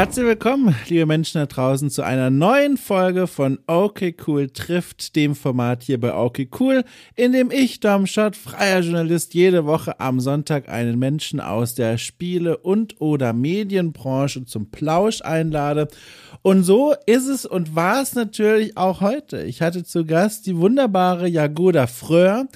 Herzlich willkommen, liebe Menschen da draußen, zu einer neuen Folge von Okay Cool trifft, dem Format hier bei Okay Cool, in dem ich, Dom Schott, freier Journalist, jede Woche am Sonntag einen Menschen aus der Spiele- und oder Medienbranche zum Plausch einlade. Und so ist es und war es natürlich auch heute. Ich hatte zu Gast die wunderbare Jagoda Fröhr,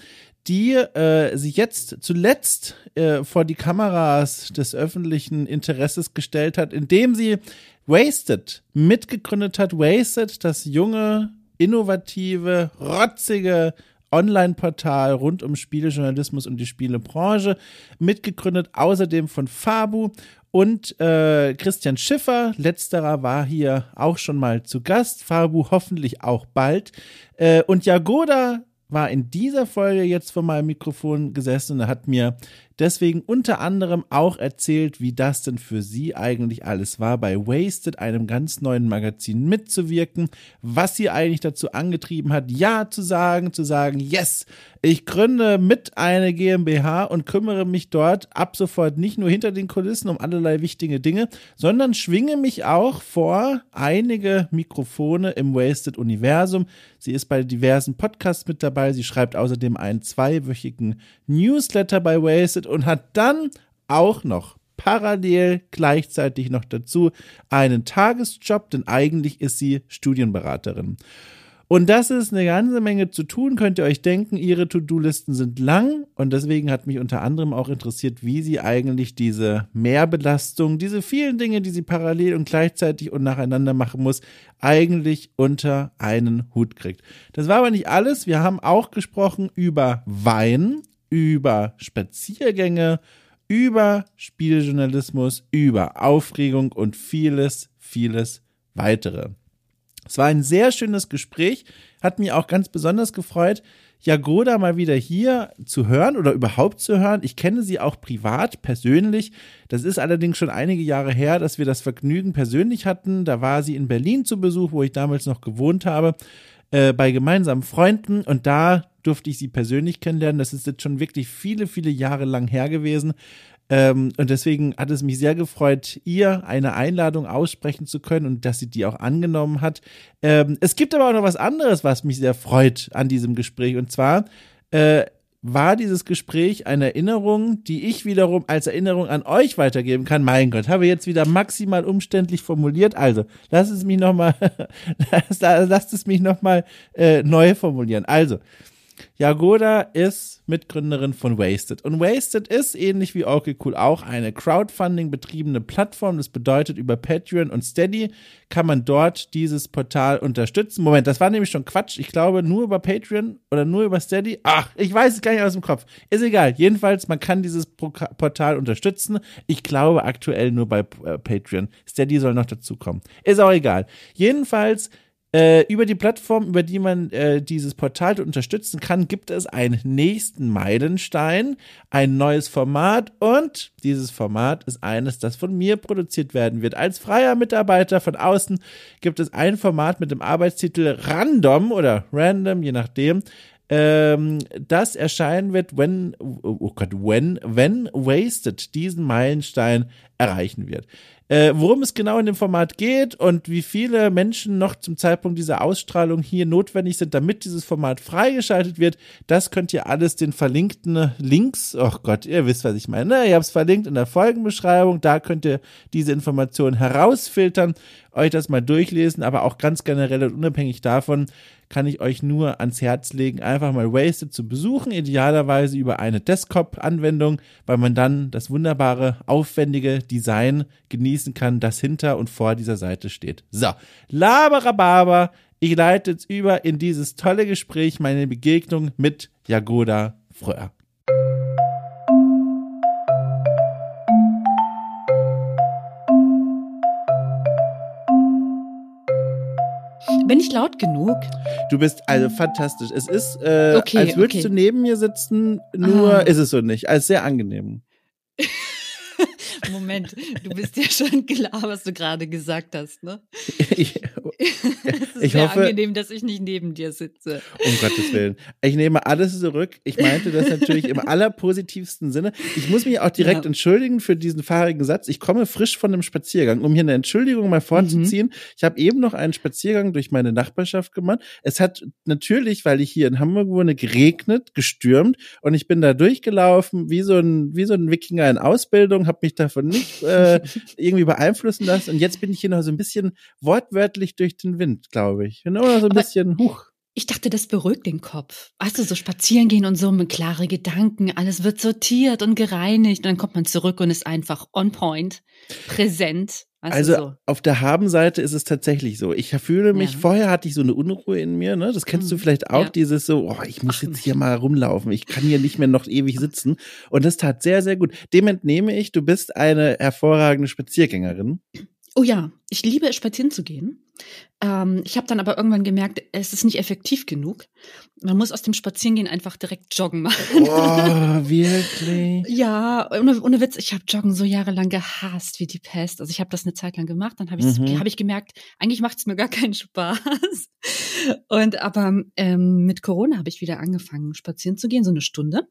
die äh, sich jetzt zuletzt äh, vor die Kameras des öffentlichen Interesses gestellt hat, indem sie Wasted mitgegründet hat. Wasted, das junge, innovative, rotzige Online-Portal rund um Spielejournalismus und die Spielebranche, mitgegründet außerdem von Fabu und äh, Christian Schiffer. Letzterer war hier auch schon mal zu Gast. Fabu hoffentlich auch bald. Äh, und Jagoda war in dieser Folge jetzt vor meinem Mikrofon gesessen und hat mir deswegen unter anderem auch erzählt, wie das denn für sie eigentlich alles war, bei Wasted, einem ganz neuen Magazin mitzuwirken, was sie eigentlich dazu angetrieben hat, ja zu sagen, zu sagen, yes, ich gründe mit eine GmbH und kümmere mich dort ab sofort nicht nur hinter den Kulissen um allerlei wichtige Dinge, sondern schwinge mich auch vor einige Mikrofone im Wasted-Universum. Sie ist bei diversen Podcasts mit dabei. Sie schreibt außerdem einen zweiwöchigen Newsletter bei Wasted gearbeitet und hat dann auch noch parallel gleichzeitig noch dazu einen Tagesjob, denn eigentlich ist sie Studienberaterin. Und das ist eine ganze Menge zu tun, könnt ihr euch denken. Ihre To-Do-Listen sind lang und deswegen hat mich unter anderem auch interessiert, wie sie eigentlich diese Mehrbelastung, diese vielen Dinge, die sie parallel und gleichzeitig und nacheinander machen muss, eigentlich unter einen Hut kriegt. Das war aber nicht alles. Wir haben auch gesprochen über Wein über Spaziergänge, über Spieljournalismus, über Aufregung und vieles, vieles weitere. Es war ein sehr schönes Gespräch, hat mich auch ganz besonders gefreut, Jagoda mal wieder hier zu hören oder überhaupt zu hören. Ich kenne sie auch privat, persönlich. Das ist allerdings schon einige Jahre her, dass wir das Vergnügen persönlich hatten. Da war sie in Berlin zu Besuch, wo ich damals noch gewohnt habe, äh, bei gemeinsamen Freunden. Und da durfte ich sie persönlich kennenlernen. Das ist jetzt schon wirklich viele, viele Jahre lang her gewesen. Ähm, und deswegen hat es mich sehr gefreut, ihr eine Einladung aussprechen zu können und dass sie die auch angenommen hat. Ähm, es gibt aber auch noch was anderes, was mich sehr freut an diesem Gespräch. Und zwar äh, war dieses Gespräch eine Erinnerung, die ich wiederum als Erinnerung an euch weitergeben kann. Mein Gott, habe ich jetzt wieder maximal umständlich formuliert. Also, lasst es mich nochmal, lasst es mich nochmal äh, neu formulieren. Also, Jagoda ist Mitgründerin von Wasted. Und Wasted ist, ähnlich wie Okay Cool, auch eine Crowdfunding betriebene Plattform. Das bedeutet, über Patreon und Steady kann man dort dieses Portal unterstützen. Moment, das war nämlich schon Quatsch. Ich glaube, nur über Patreon oder nur über Steady. Ach, ich weiß es gar nicht aus dem Kopf. Ist egal. Jedenfalls, man kann dieses Portal unterstützen. Ich glaube aktuell nur bei äh, Patreon. Steady soll noch dazukommen. Ist auch egal. Jedenfalls äh, über die Plattform, über die man äh, dieses Portal unterstützen kann, gibt es einen nächsten Meilenstein, ein neues Format und dieses Format ist eines, das von mir produziert werden wird. Als freier Mitarbeiter von außen gibt es ein Format mit dem Arbeitstitel Random oder Random, je nachdem, ähm, das erscheinen wird, wenn, oh Gott, when, when Wasted diesen Meilenstein erreichen wird. Äh, worum es genau in dem Format geht und wie viele Menschen noch zum Zeitpunkt dieser Ausstrahlung hier notwendig sind, damit dieses Format freigeschaltet wird, das könnt ihr alles den verlinkten Links, oh Gott, ihr wisst, was ich meine, ne? ihr habt es verlinkt in der Folgenbeschreibung, da könnt ihr diese Informationen herausfiltern, euch das mal durchlesen, aber auch ganz generell und unabhängig davon kann ich euch nur ans Herz legen, einfach mal Wasted zu besuchen, idealerweise über eine Desktop-Anwendung, weil man dann das wunderbare, aufwendige Design genießen kann, das hinter und vor dieser Seite steht. So, laberababa, ich leite jetzt über in dieses tolle Gespräch, meine Begegnung mit Jagoda Fröhr. Bin ich laut genug? Du bist also fantastisch. Es ist, äh, okay, als würdest okay. du neben mir sitzen, nur ah. ist es so nicht. Als sehr angenehm. Moment, du bist ja schon klar, was du gerade gesagt hast, ne? Es ist Ich hoffe- angenehm, dass ich nicht neben dir sitze. Um Gottes Willen. Ich nehme alles zurück. Ich meinte das natürlich im allerpositivsten Sinne. Ich muss mich auch direkt Ja. entschuldigen für diesen fahrigen Satz. Ich komme frisch von einem Spaziergang, um hier eine Entschuldigung mal vorzuziehen. Ich habe eben noch einen Spaziergang durch meine Nachbarschaft gemacht. Es hat natürlich, weil ich hier in Hamburg wohne, geregnet, gestürmt und ich bin da durchgelaufen wie so ein, wie so ein Wikinger in Ausbildung, habe mich davon nicht äh, irgendwie beeinflussen lassen und jetzt bin ich hier noch so ein bisschen wortwörtlich durch den Wind, glaube ich. Bin immer noch so ein Aber- bisschen, huch. Ich dachte, das beruhigt den Kopf. Weißt du, so spazieren gehen und so mit klare Gedanken, alles wird sortiert und gereinigt und dann kommt man zurück und ist einfach on point, präsent. Weißt Also du, so. auf der Habenseite ist es tatsächlich so. Ich fühle mich, Ja. vorher hatte ich so eine Unruhe in mir, ne? Das kennst du Mhm. vielleicht auch, Ja. dieses so, oh, ich muss Ach, jetzt hier mal rumlaufen. Ich kann hier nicht mehr noch ewig sitzen. Und das tat sehr, sehr gut. Dem entnehme ich, du bist eine hervorragende Spaziergängerin. Oh ja, ich liebe es, spazieren zu gehen. Ähm, ich habe dann aber irgendwann gemerkt, es ist nicht effektiv genug. Man muss aus dem Spazierengehen einfach direkt joggen machen. Oh, wirklich? Ja, ohne, ohne Witz, ich habe Joggen so jahrelang gehasst wie die Pest. Also ich habe das eine Zeit lang gemacht, dann habe ich, Mhm. hab ich gemerkt, eigentlich macht es mir gar keinen Spaß. Und aber ähm, mit Corona habe ich wieder angefangen, spazieren zu gehen, so eine Stunde.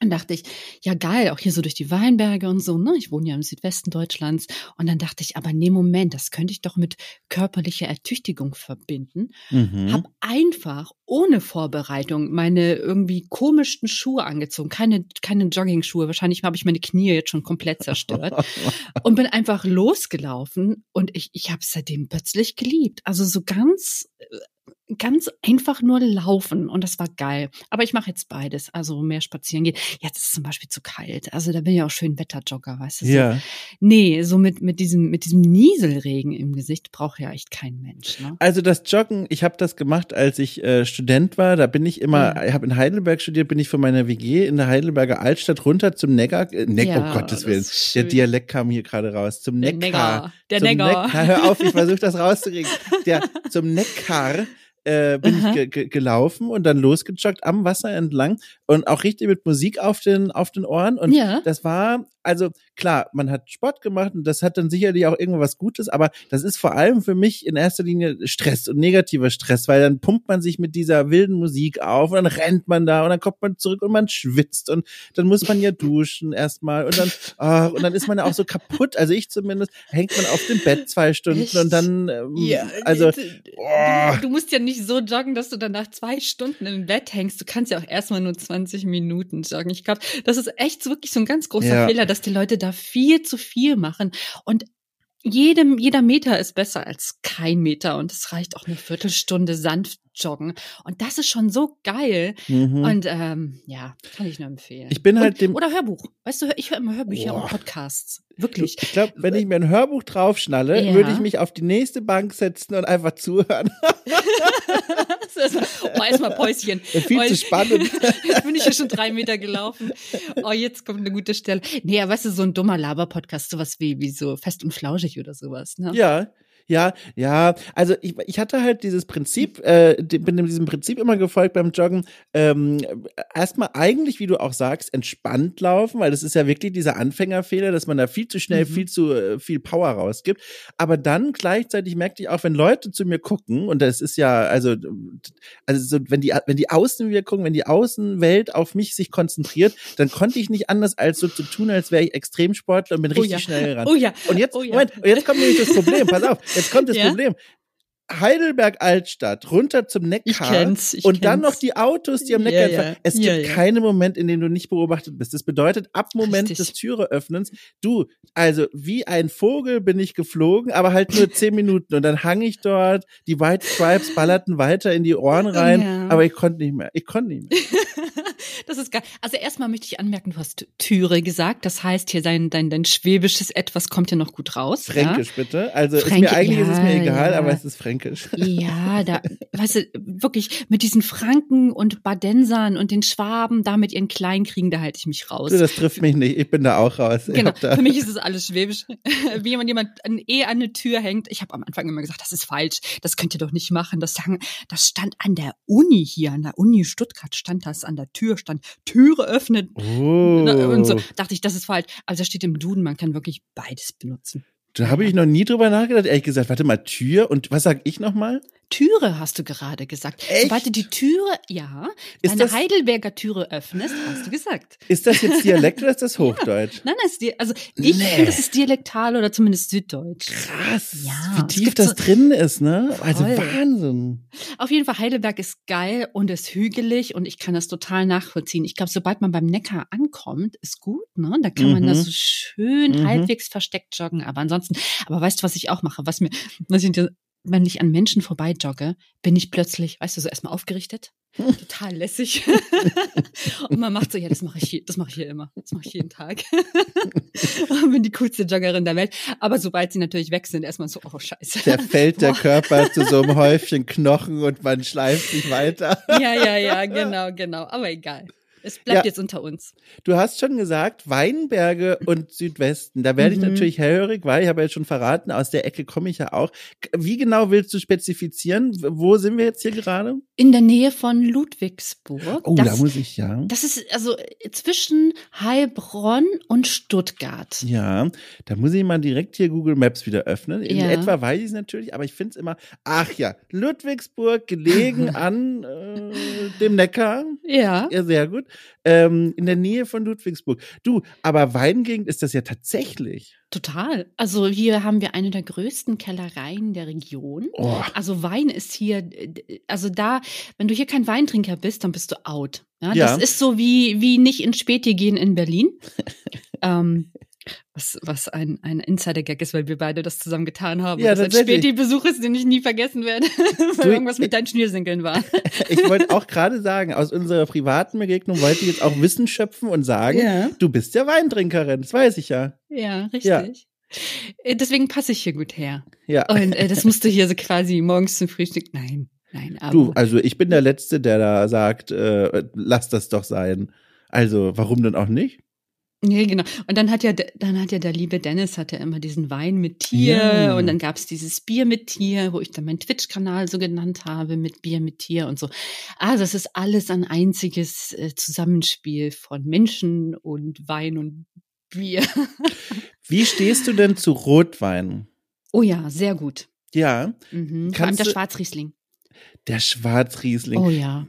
Dann dachte ich, ja geil, auch hier so durch die Weinberge und so, ne? Ich wohne ja im Südwesten Deutschlands. Und dann dachte ich, aber nee, Moment, das könnte ich doch mit körperlicher Ertüchtigung verbinden. Mhm. Hab einfach ohne Vorbereitung meine irgendwie komischsten Schuhe angezogen. Keine, keine Jogging-Schuhe. Wahrscheinlich habe ich meine Knie jetzt schon komplett zerstört. und bin einfach losgelaufen und ich, ich habe es seitdem plötzlich geliebt. Also so ganz, äh, ganz einfach nur laufen und das war geil. Aber ich mache jetzt beides. Also mehr spazieren gehen. Jetzt ist es zum Beispiel zu kalt. Also da bin ich auch schön Wetterjogger, weißt du. So. ja. Nee, so mit, mit diesem, mit diesem Nieselregen im Gesicht braucht ja echt kein Mensch. Ne? Also das Joggen, ich habe das gemacht, als ich äh, Student war. Da bin ich immer, Ja. ich habe in Heidelberg studiert, bin ich von meiner WG in der Heidelberger Altstadt runter zum Neckar. Äh, Neck, Ja, oh Gottes Willen, der. Dialekt kam hier gerade raus. Zum Der Neckar. Neckar. Der Neckar. Neckar. Hör auf, ich versuche das rauszukriegen. Der, zum Neckar äh, bin Aha. ich ge ge gelaufen und dann losgejoggt am Wasser entlang und auch richtig mit Musik auf den, auf den Ohren. Und Ja. das war, also klar, man hat Sport gemacht und das hat dann sicherlich auch irgendwas Gutes, aber das ist vor allem für mich in erster Linie Stress und negativer Stress, weil dann pumpt man sich mit dieser wilden Musik auf und dann rennt man da und dann kommt man zurück und man schwitzt und dann muss man ja duschen erstmal und dann, ah, und dann ist man ja auch so kaputt, also ich zumindest, hängt man auf dem Bett zwei Stunden Echt? und dann, ähm, Ja, also, du, oh. du musst ja nicht so joggen, dass du dann nach zwei Stunden im Bett hängst. Du kannst ja auch erstmal nur 20 Minuten joggen. Ich glaube, das ist echt so wirklich so ein ganz großer Ja. Fehler, dass die Leute da viel zu viel machen. Und jedem, jeder Meter ist besser als kein Meter. Und es reicht auch eine Viertelstunde sanft joggen. Und das ist schon so geil. mhm. Und ähm, ja, kann ich nur empfehlen. Ich bin halt und, dem- Oder Hörbuch. Weißt du, ich höre immer Hörbücher Boah. und Podcasts. Wirklich. Ich glaube, wenn ich mir ein Hörbuch draufschnalle, Ja. würde ich mich auf die nächste Bank setzen und einfach zuhören. oh, erstmal Päuschen. Viel Oh, zu spannend. Jetzt bin ich ja schon drei Meter gelaufen. Oh, jetzt kommt eine gute Stelle. Nee, ja, weißt du, so ein dummer Laber-Podcast, sowas wie, wie so fest und flauschig oder sowas, ne? Ja, ja, ja. Also ich, ich hatte halt dieses Prinzip, äh, bin diesem Prinzip immer gefolgt beim Joggen. Ähm, erstmal eigentlich, wie du auch sagst, entspannt laufen, weil das ist ja wirklich dieser Anfängerfehler, dass man da viel zu schnell Mhm. viel zu äh, viel Power rausgibt. Aber dann gleichzeitig merkte ich auch, wenn Leute zu mir gucken, und das ist ja, also, also so, wenn die, wenn die Außenwirkung, wenn die Außenwelt auf mich sich konzentriert, dann konnte ich nicht anders als so zu tun, als wäre ich Extremsportler und bin Oh richtig ja. schnell ran. Oh ja. Und jetzt, Oh ja. Moment, und jetzt kommt nämlich das Problem, pass auf, jetzt kommt das Ja? Problem. Heidelberg Altstadt, runter zum Ich Neckar kenn's, ich und dann kenn's. noch die Autos, die am Neckar ja. fahren. Es Ja, gibt ja. keinen Moment, in dem du nicht beobachtet bist. Das bedeutet, ab Moment Richtig. des Türeöffnens, du, also wie ein Vogel bin ich geflogen, aber halt nur zehn Minuten und dann hang ich dort, die White Stripes ballerten weiter in die Ohren rein, Ja. aber ich konnte nicht mehr. Ich konnte nicht mehr. Das ist geil. Also erstmal möchte ich anmerken, du hast Türe gesagt. Das heißt, hier dein, dein, dein schwäbisches Etwas kommt ja noch gut raus. Fränkisch bitte. Also ist Fränki- mir eigentlich ist es mir ja, egal, ja. aber es ist fränkisch. Ja, ja da, weißt du, wirklich mit diesen Franken und Badensern und den Schwaben, da mit ihren Kleinkriegen, da halte ich mich raus. Du, das trifft mich nicht. Ich bin da auch raus. Genau, für mich ist es alles schwäbisch. Wie jemand jemand an, eh an eine Tür hängt. Ich habe am Anfang immer gesagt, das ist falsch, das könnt ihr doch nicht machen. Das, sagen, das stand an der Uni hier, an der Uni Stuttgart stand das an der Tür, stand Türe öffnet. Oh. Und so dachte ich, das ist falsch. Also da steht im Duden, man kann wirklich beides benutzen. Da habe ich noch nie drüber nachgedacht, ehrlich gesagt. Warte mal, Tür und was sag ich nochmal? Türe hast du gerade gesagt. Echt? Sobald du die Türe, ja, Ist deine das- Heidelberger Türe öffnest, hast du gesagt. Ist das jetzt Dialekt oder ist das Hochdeutsch? Nein, das ist also ich Nee. finde, das ist dialektal oder zumindest süddeutsch. Krass, Ja, wie tief das so- drin ist, ne? Also Voll. Wahnsinn. Auf jeden Fall, Heidelberg ist geil und ist hügelig und ich kann das total nachvollziehen. Ich glaube, sobald man beim Neckar ankommt, ist gut, ne? Da kann man Mhm. da so schön Mhm. halbwegs versteckt joggen. Aber ansonsten, aber weißt du, was ich auch mache? Was mir, was ich, wenn ich an Menschen vorbei jogge, bin ich plötzlich, weißt du, so erstmal aufgerichtet. Total lässig. und man macht so, ja, das mache ich hier, das mache ich hier immer. Das mache ich jeden Tag. bin die coolste Joggerin der Welt. Aber sobald sie natürlich weg sind, erstmal so, oh scheiße. Der fällt der Boah. Körper zu so einem Häufchen Knochen und man schleift sich weiter. Ja, ja, ja, genau, genau. Aber egal. Es bleibt Ja. jetzt unter uns. Du hast schon gesagt, Weinberge und Südwesten. Da werde ich Mhm. natürlich hellhörig, weil ich habe ja schon verraten, aus der Ecke komme ich ja auch. Wie genau willst du spezifizieren? Wo sind wir jetzt hier gerade? In der Nähe von Ludwigsburg. Oh, da das, muss ich ja. das ist also zwischen Heilbronn und Stuttgart. Ja, da muss ich mal direkt hier Google Maps wieder öffnen. In Ja. etwa weiß ich es natürlich, aber ich finde es immer, ach ja, Ludwigsburg, gelegen an äh, dem Neckar. Ja. Ja, sehr gut. Ähm, in der Nähe von Ludwigsburg. Du, aber Weingegend ist das ja tatsächlich. Total. Also hier haben wir eine der größten Kellereien der Region. Oh, Also Wein ist hier, also da, wenn du hier kein Weintrinker bist, dann bist du out. Ja, Ja. Das ist so wie, wie nicht in Späti gehen in Berlin. ähm, was, was ein, ein Insider-Gag ist, weil wir beide das zusammen getan haben. Ja, das ein tatsächlich. Späti-Besuch ist, den ich nie vergessen werde, weil Du, irgendwas mit deinen Schnürsenkeln war. ich wollte auch gerade sagen, aus unserer privaten Begegnung wollte ich jetzt auch Wissen schöpfen und sagen, du bist ja Weintrinkerin, das weiß ich ja. Ja, richtig. Ja. Äh, Deswegen passe ich hier gut her. Ja. Und äh, das musst du hier so quasi morgens zum Frühstück. Nein, nein, aber. Du, also ich bin der Letzte, der da sagt, äh, lass das doch sein. Also, warum denn auch nicht? Nee, genau. Und dann hat ja, dann hat ja der liebe Dennis hat ja immer diesen Wein mit Tier Ja. und dann gab's dieses Bier mit Tier, wo ich dann meinen Twitch-Kanal so genannt habe mit Bier mit Tier und so. Also es ist alles ein einziges äh, Zusammenspiel von Menschen und Wein und Bier. Wie stehst du denn zu Rotwein? Oh ja, sehr gut. Ja, Mhm. Vor allem der Schwarzriesling. der Schwarzriesling. Oh ja.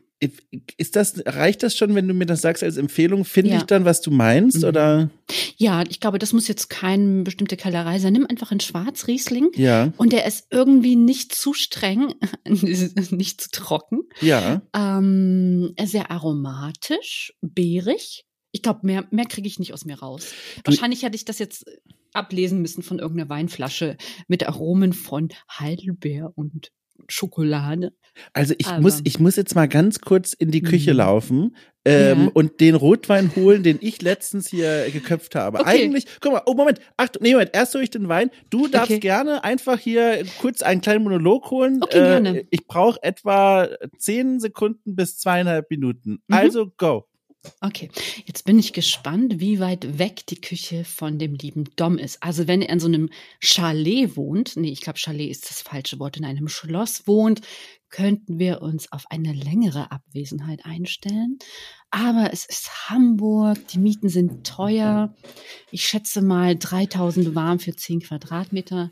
Ist das, reicht das schon, wenn du mir das sagst als Empfehlung? Finde Ja. ich dann, was du meinst? Mhm. Oder? Ja, ich glaube, das muss jetzt keine bestimmte Kellerei sein. Nimm einfach einen Schwarzriesling. Ja, Und der ist irgendwie nicht zu streng, nicht zu trocken. ja. Ähm, sehr aromatisch, beerig. Ich glaube, mehr, mehr kriege ich nicht aus mir raus. Wahrscheinlich hätte ich das jetzt ablesen müssen von irgendeiner Weinflasche mit Aromen von Heidelbeer und Schokolade. Also ich Aber- muss, ich muss jetzt mal ganz kurz in die Küche Mhm. laufen ähm, Ja. und den Rotwein holen, den ich letztens hier geköpft habe. Okay. Eigentlich, guck mal, oh Moment, Achtung, nee, Moment, erst hole ich den Wein. Du darfst Okay. gerne einfach hier kurz einen kleinen Monolog holen. Okay, Äh, gerne. Ich brauche etwa zehn Sekunden bis zweieinhalb Minuten. Mhm. Also go. Okay, jetzt bin ich gespannt, wie weit weg die Küche von dem lieben Dom ist. Also wenn er in so einem Chalet wohnt, nee, ich glaube Chalet ist das falsche Wort, in einem Schloss wohnt, könnten wir uns auf eine längere Abwesenheit einstellen. Aber es ist Hamburg, die Mieten sind teuer. Ich schätze mal 3000 warm für 10 Quadratmeter.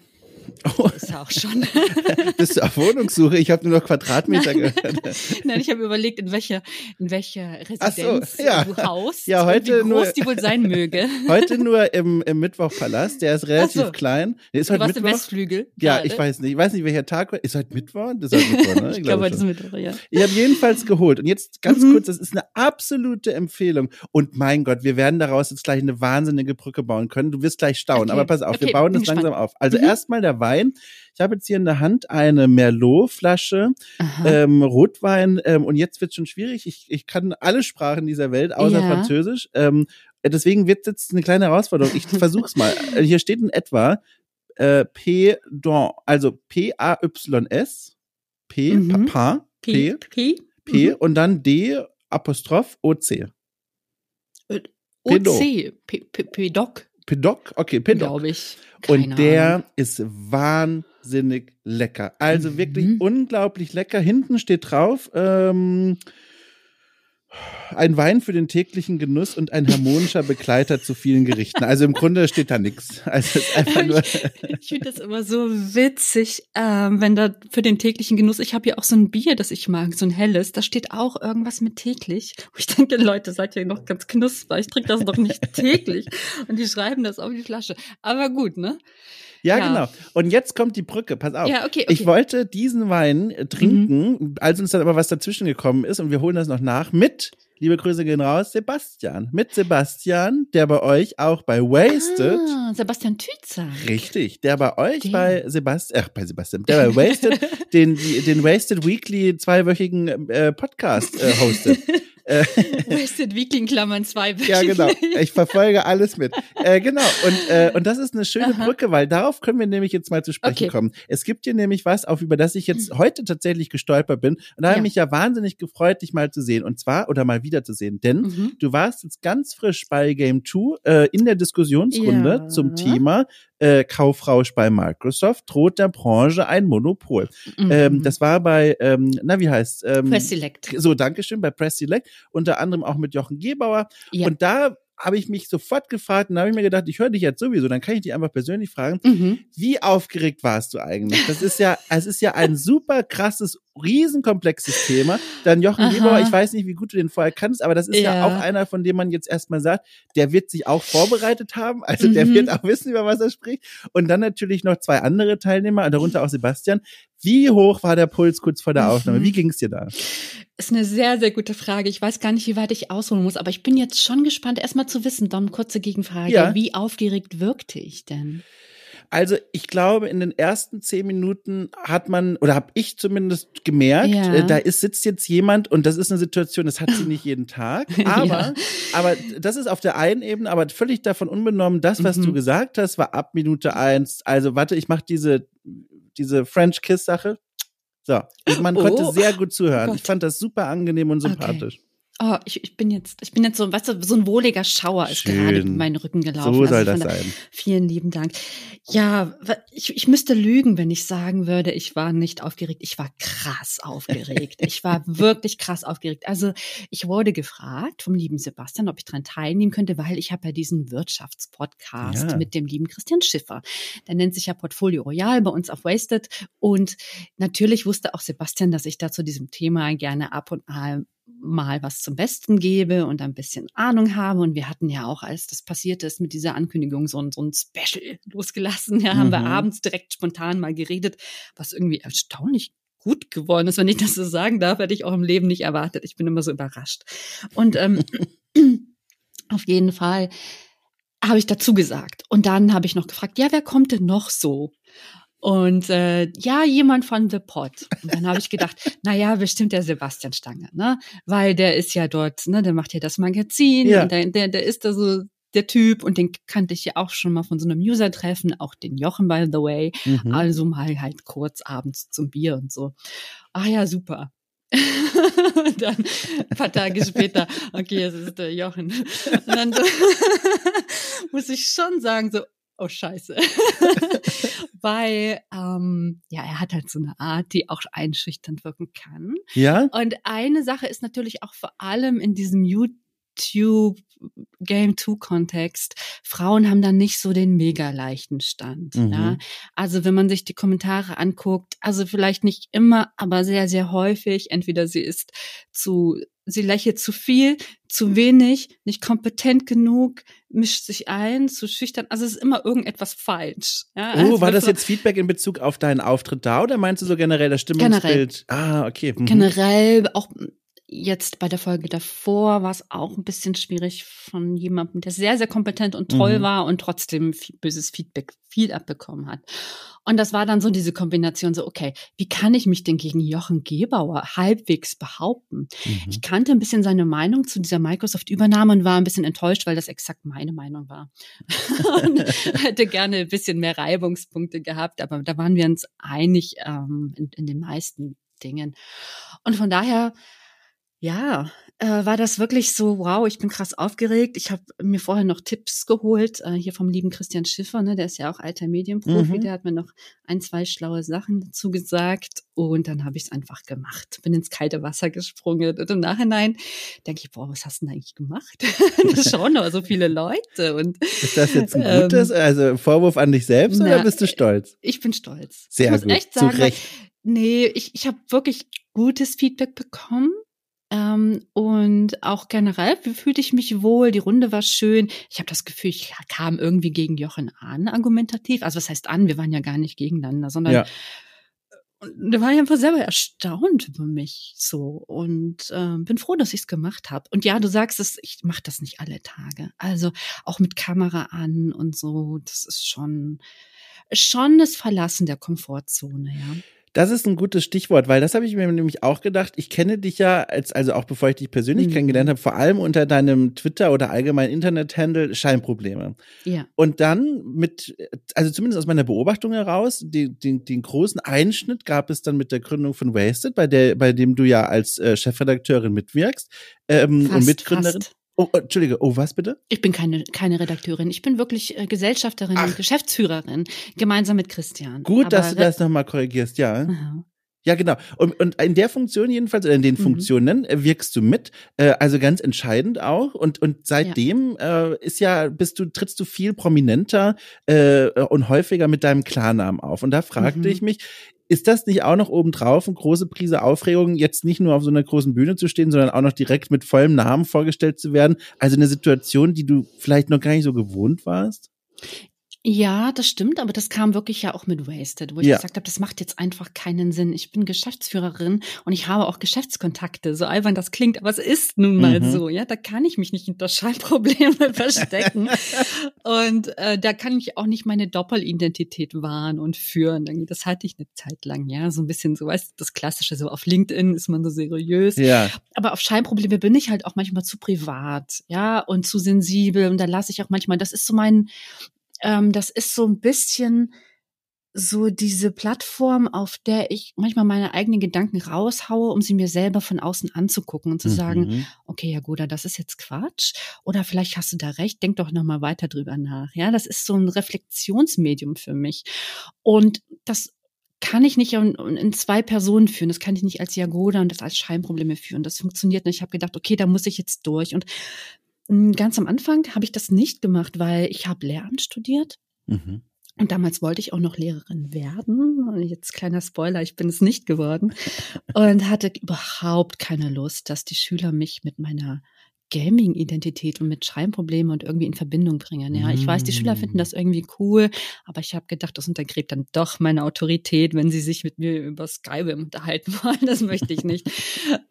Oh, Ist ja auch schon. bist du auf Wohnungssuche? Ich habe nur noch Quadratmeter Nein. gehört. Nein, ich habe überlegt, in welcher, in welcher Ach so, Residenz ja. du haust Ja, heute und wie groß nur- die wohl sein möge. Heute nur im, im Mittwochpalast, der ist relativ so. klein. Der ist Du heute warst im Mittwoch. Westflügel. Ja, gerade. ich weiß nicht. Ich weiß nicht, welcher Tag war. Ist heute Mittwoch? Das ist heute Mittwoch, ne? Ich glaube, schon. das ist Mittwoch, ja. Ich habe jedenfalls geholt. Und jetzt ganz Mhm. kurz, das ist eine absolute Empfehlung. Und mein Gott, wir werden daraus jetzt gleich eine wahnsinnige Brücke bauen können. Du wirst gleich staunen. Okay. Aber pass auf, wir Okay, bauen bin das langsam gespannt. auf. Also Mhm. erstmal der Wein. Ich habe jetzt hier in der Hand eine Merlot-Flasche, ähm, Rotwein. Ähm, und jetzt wird schon schwierig. Ich, ich kann alle Sprachen dieser Welt, außer Ja. Französisch. Ähm, deswegen wird jetzt eine kleine Herausforderung. Ich versuch's mal. Äh, Hier steht in etwa äh, P, don, also P-A-Y-S. P, Mhm. Papa, P, P, P, P Mhm. und dann D Apostroph OC. OC, P, P, P-Doc, Pedoc? Okay, Pedoc. glaube ich. Keine Und der Ahnung. ist wahnsinnig lecker. Also Mhm. wirklich unglaublich lecker. Hinten steht drauf, ähm, Ein Wein für den täglichen Genuss und ein harmonischer Begleiter zu vielen Gerichten. Also im Grunde steht da nichts. Also. Ich, ich finde das immer so witzig, ähm, wenn da für den täglichen Genuss, ich habe ja auch so ein Bier, das ich mag, so ein helles, da steht auch irgendwas mit täglich. Wo ich denke, Leute, seid ihr noch ganz knusper, ich trinke das doch nicht täglich. Und die schreiben das auf die Flasche. Aber gut, ne? Ja, ja, genau. Und jetzt kommt die Brücke. Pass auf. Ja, okay, okay. Ich wollte diesen Wein äh, trinken, mhm. als uns dann aber was dazwischen gekommen ist und wir holen das noch nach mit Liebe Grüße gehen raus, Sebastian. Mit Sebastian, der bei euch auch bei Wasted. Ah, Sebastian Tützer. Richtig, der bei euch den. bei Sebastian, ach, bei Sebastian, der bei Wasted, den, den Wasted Weekly zweiwöchigen äh, Podcast äh, hostet. Wasted Weekly in Klammern zwei Ja, genau. Ich verfolge alles mit. Äh, genau. Und, äh, und das ist eine schöne Aha. Brücke, weil darauf können wir nämlich jetzt mal zu sprechen okay. kommen. Es gibt hier nämlich was, auf über das ich jetzt heute tatsächlich gestolpert bin. Und da ja. habe ich mich ja wahnsinnig gefreut, dich mal zu sehen. Und zwar, oder mal wiederzusehen. Denn mhm. du warst jetzt ganz frisch bei Game 2 äh, in der Diskussionsrunde ja. zum Thema äh, Kaufrausch bei Microsoft, droht der Branche ein Monopol. Mhm. Ähm, das war bei, ähm, na wie heißt ähm, Press Select. So, Dankeschön, bei Press Select, unter anderem auch mit Jochen Gebauer. Ja. Und da habe ich mich sofort gefragt und habe ich mir gedacht, ich höre dich jetzt sowieso, dann kann ich dich einfach persönlich fragen, mhm. wie aufgeregt warst du eigentlich? Das ist ja, es ist ja ein super krasses, riesenkomplexes Thema. Dann Jochen Gebauer, ich weiß nicht, wie gut du den vorher kannst, aber das ist ja, ja auch einer, von dem man jetzt erstmal sagt, der wird sich auch vorbereitet haben, also mhm. der wird auch wissen, über was er spricht. Und dann natürlich noch zwei andere Teilnehmer, darunter auch Sebastian. Wie hoch war der Puls kurz vor der mhm. Aufnahme? Wie ging es dir da? Ist eine sehr, sehr gute Frage. Ich weiß gar nicht, wie weit ich ausholen muss, aber ich bin jetzt schon gespannt, erstmal zu wissen, Dom, kurze Gegenfrage. Ja. Wie aufgeregt wirkte ich denn? Also ich glaube, in den ersten zehn Minuten hat man, oder habe ich zumindest gemerkt, ja. äh, da ist, sitzt jetzt jemand und das ist eine Situation, das hat sie nicht jeden Tag. Aber, ja. aber das ist auf der einen Ebene, aber völlig davon unbenommen, das, was mhm. du gesagt hast, war ab Minute eins. Also warte, ich mache diese diese French Kiss Sache. So, man oh. konnte sehr gut zuhören. Oh ich fand das super angenehm und sympathisch. Okay. Oh, ich, ich bin jetzt, ich bin jetzt so, weißt du, so ein wohliger Schauer ist Schön. gerade in meinen Rücken gelaufen. So soll also das sein. Vielen lieben Dank. Ja, ich, ich müsste lügen, wenn ich sagen würde, ich war nicht aufgeregt. Ich war krass aufgeregt. ich war wirklich krass aufgeregt. Also ich wurde gefragt vom lieben Sebastian, ob ich daran teilnehmen könnte, weil ich habe ja diesen Wirtschaftspodcast ja. mit dem lieben Christian Schiffer. Der nennt sich ja Portfolio Royal bei uns auf Wasted. Und natürlich wusste auch Sebastian, dass ich da zu diesem Thema gerne ab und an mal was zum Besten gebe und ein bisschen Ahnung habe. Und wir hatten ja auch, als das passiert ist, mit dieser Ankündigung so ein, so ein Special losgelassen. Ja, haben mhm. wir abends direkt spontan mal geredet, was irgendwie erstaunlich gut geworden ist. Wenn ich das so sagen darf, hätte ich auch im Leben nicht erwartet. Ich bin immer so überrascht. Und ähm, auf jeden Fall habe ich dazu gesagt. Und dann habe ich noch gefragt, ja, wer kommt denn noch so? Und äh, ja, jemand von The Pot. Und dann habe ich gedacht, na ja, bestimmt der Sebastian Stange, ne? Weil der ist ja dort, ne, der macht ja das Magazin ja. und der, der, der ist da so der Typ und den kannte ich ja auch schon mal von so einem User-Treffen, auch den Jochen, by the way. Mhm. Also mal halt kurz abends zum Bier und so. Ah ja, super. und dann ein paar Tage später, okay, es ist der Jochen. Und dann so, muss ich schon sagen, so, oh scheiße. Weil, ähm, ja, er hat halt so eine Art, die auch einschüchternd wirken kann. Ja. Und eine Sache ist natürlich auch vor allem in diesem YouTube Game 2 Kontext. Frauen haben da nicht so den mega leichten Stand. Mhm. Ja? Also wenn man sich die Kommentare anguckt, also vielleicht nicht immer, aber sehr, sehr häufig, entweder sie ist zu sie lächelt zu viel, zu wenig, nicht kompetent genug, mischt sich ein, zu schüchtern. Also es ist immer irgendetwas falsch. Ja, oh, also war das jetzt Feedback in Bezug auf deinen Auftritt da oder meinst du so generell das Stimmungsbild? Generell. Ah, okay. Mhm. Generell auch jetzt bei der Folge davor war es auch ein bisschen schwierig von jemandem, der sehr, sehr kompetent und toll mhm. war und trotzdem böses Feedback viel abbekommen hat. Und das war dann so diese Kombination so, okay, wie kann ich mich denn gegen Jochen Gebauer halbwegs behaupten? Mhm. Ich kannte ein bisschen seine Meinung zu dieser Microsoft-Übernahme und war ein bisschen enttäuscht, weil das exakt meine Meinung war. und hätte gerne ein bisschen mehr Reibungspunkte gehabt, aber da waren wir uns einig ähm, in, in den meisten Dingen. Und von daher ja, äh, war das wirklich so, wow, ich bin krass aufgeregt. Ich habe mir vorher noch Tipps geholt, äh, hier vom lieben Christian Schiffer, ne, der ist ja auch alter Medienprofi, mhm. der hat mir noch ein, zwei schlaue Sachen dazu gesagt und dann habe ich es einfach gemacht. Bin ins kalte Wasser gesprungen und im Nachhinein denke ich, boah, was hast du denn eigentlich gemacht? das schauen aber so viele Leute. Und, ist das jetzt ein ähm, gutes, also Vorwurf an dich selbst na, oder bist du stolz? Ich bin stolz. Sehr ich gut, echt sagen, zu Recht. Nee, ich, ich habe wirklich gutes Feedback bekommen. Ähm, und auch generell fühlte ich mich wohl, die Runde war schön. Ich habe das Gefühl, ich kam irgendwie gegen Jochen an, argumentativ. Also was heißt an? Wir waren ja gar nicht gegeneinander, sondern ja. Da war ich einfach selber erstaunt über mich so und äh, bin froh, dass ich es gemacht habe. Und ja, du sagst es, ich mache das nicht alle Tage. Also auch mit Kamera an und so, das ist schon schon das Verlassen der Komfortzone, ja. Das ist ein gutes Stichwort, weil das habe ich mir nämlich auch gedacht. Ich kenne dich ja, als, also auch bevor ich dich persönlich mhm. kennengelernt habe, vor allem unter deinem Twitter oder allgemein Internet-Handle Scheinprobleme. Ja. Und dann mit, also zumindest aus meiner Beobachtung heraus, die, die, den großen Einschnitt gab es dann mit der Gründung von Wasted, bei der, bei dem du ja als äh, Chefredakteurin mitwirkst ähm, fast, und Mitgründerin. Fast. Oh, oh, Entschuldige, oh, was bitte? Ich bin keine, keine Redakteurin. Ich bin wirklich äh, Gesellschafterin Ach. und Geschäftsführerin, gemeinsam mit Christian. Gut, Aber dass du das nochmal korrigierst, ja. Aha. Ja, genau. Und, und in der Funktion jedenfalls, oder in den mhm. Funktionen äh, wirkst du mit, äh, also ganz entscheidend auch. Und, und seitdem ja. Äh, ist ja, bist du, trittst du viel prominenter äh, und häufiger mit deinem Klarnamen auf. Und da fragte mhm. ich mich, ist das nicht auch noch obendrauf eine große Prise Aufregung, jetzt nicht nur auf so einer großen Bühne zu stehen, sondern auch noch direkt mit vollem Namen vorgestellt zu werden? Also eine Situation, die du vielleicht noch gar nicht so gewohnt warst? Ja, das stimmt, aber das kam wirklich ja auch mit Wasted, wo ich ja. gesagt habe, das macht jetzt einfach keinen Sinn. Ich bin Geschäftsführerin und ich habe auch Geschäftskontakte, so albern das klingt, aber es ist nun mal mhm. so, ja, da kann ich mich nicht hinter Schallprobleme verstecken und äh, da kann ich auch nicht meine Doppelidentität wahren und führen. Das hatte ich eine Zeit lang, ja, so ein bisschen so, weißt das Klassische, so auf LinkedIn ist man so seriös, ja. aber auf Scheinprobleme bin ich halt auch manchmal zu privat, ja, und zu sensibel und da lasse ich auch manchmal, das ist so mein ähm, das ist so ein bisschen so diese Plattform, auf der ich manchmal meine eigenen Gedanken raushaue, um sie mir selber von außen anzugucken und zu mhm. sagen, okay, ja gut, das ist jetzt Quatsch oder vielleicht hast du da recht, denk doch noch mal weiter drüber nach. Ja, das ist so ein Reflexionsmedium für mich und das kann ich nicht in, in zwei Personen führen. Das kann ich nicht als Jagoda und das als Scheinprobleme führen. Das funktioniert nicht. Ich habe gedacht, okay, da muss ich jetzt durch. Und ganz am Anfang habe ich das nicht gemacht, weil ich habe Lehramt studiert. Mhm. Und damals wollte ich auch noch Lehrerin werden. Jetzt kleiner Spoiler, ich bin es nicht geworden. Und hatte überhaupt keine Lust, dass die Schüler mich mit meiner Gaming-Identität und mit Schreibproblemen und irgendwie in Verbindung bringen. Ja, ich weiß, die Schüler finden das irgendwie cool, aber ich habe gedacht, das untergräbt dann doch meine Autorität, wenn sie sich mit mir über Skype unterhalten wollen. Das möchte ich nicht.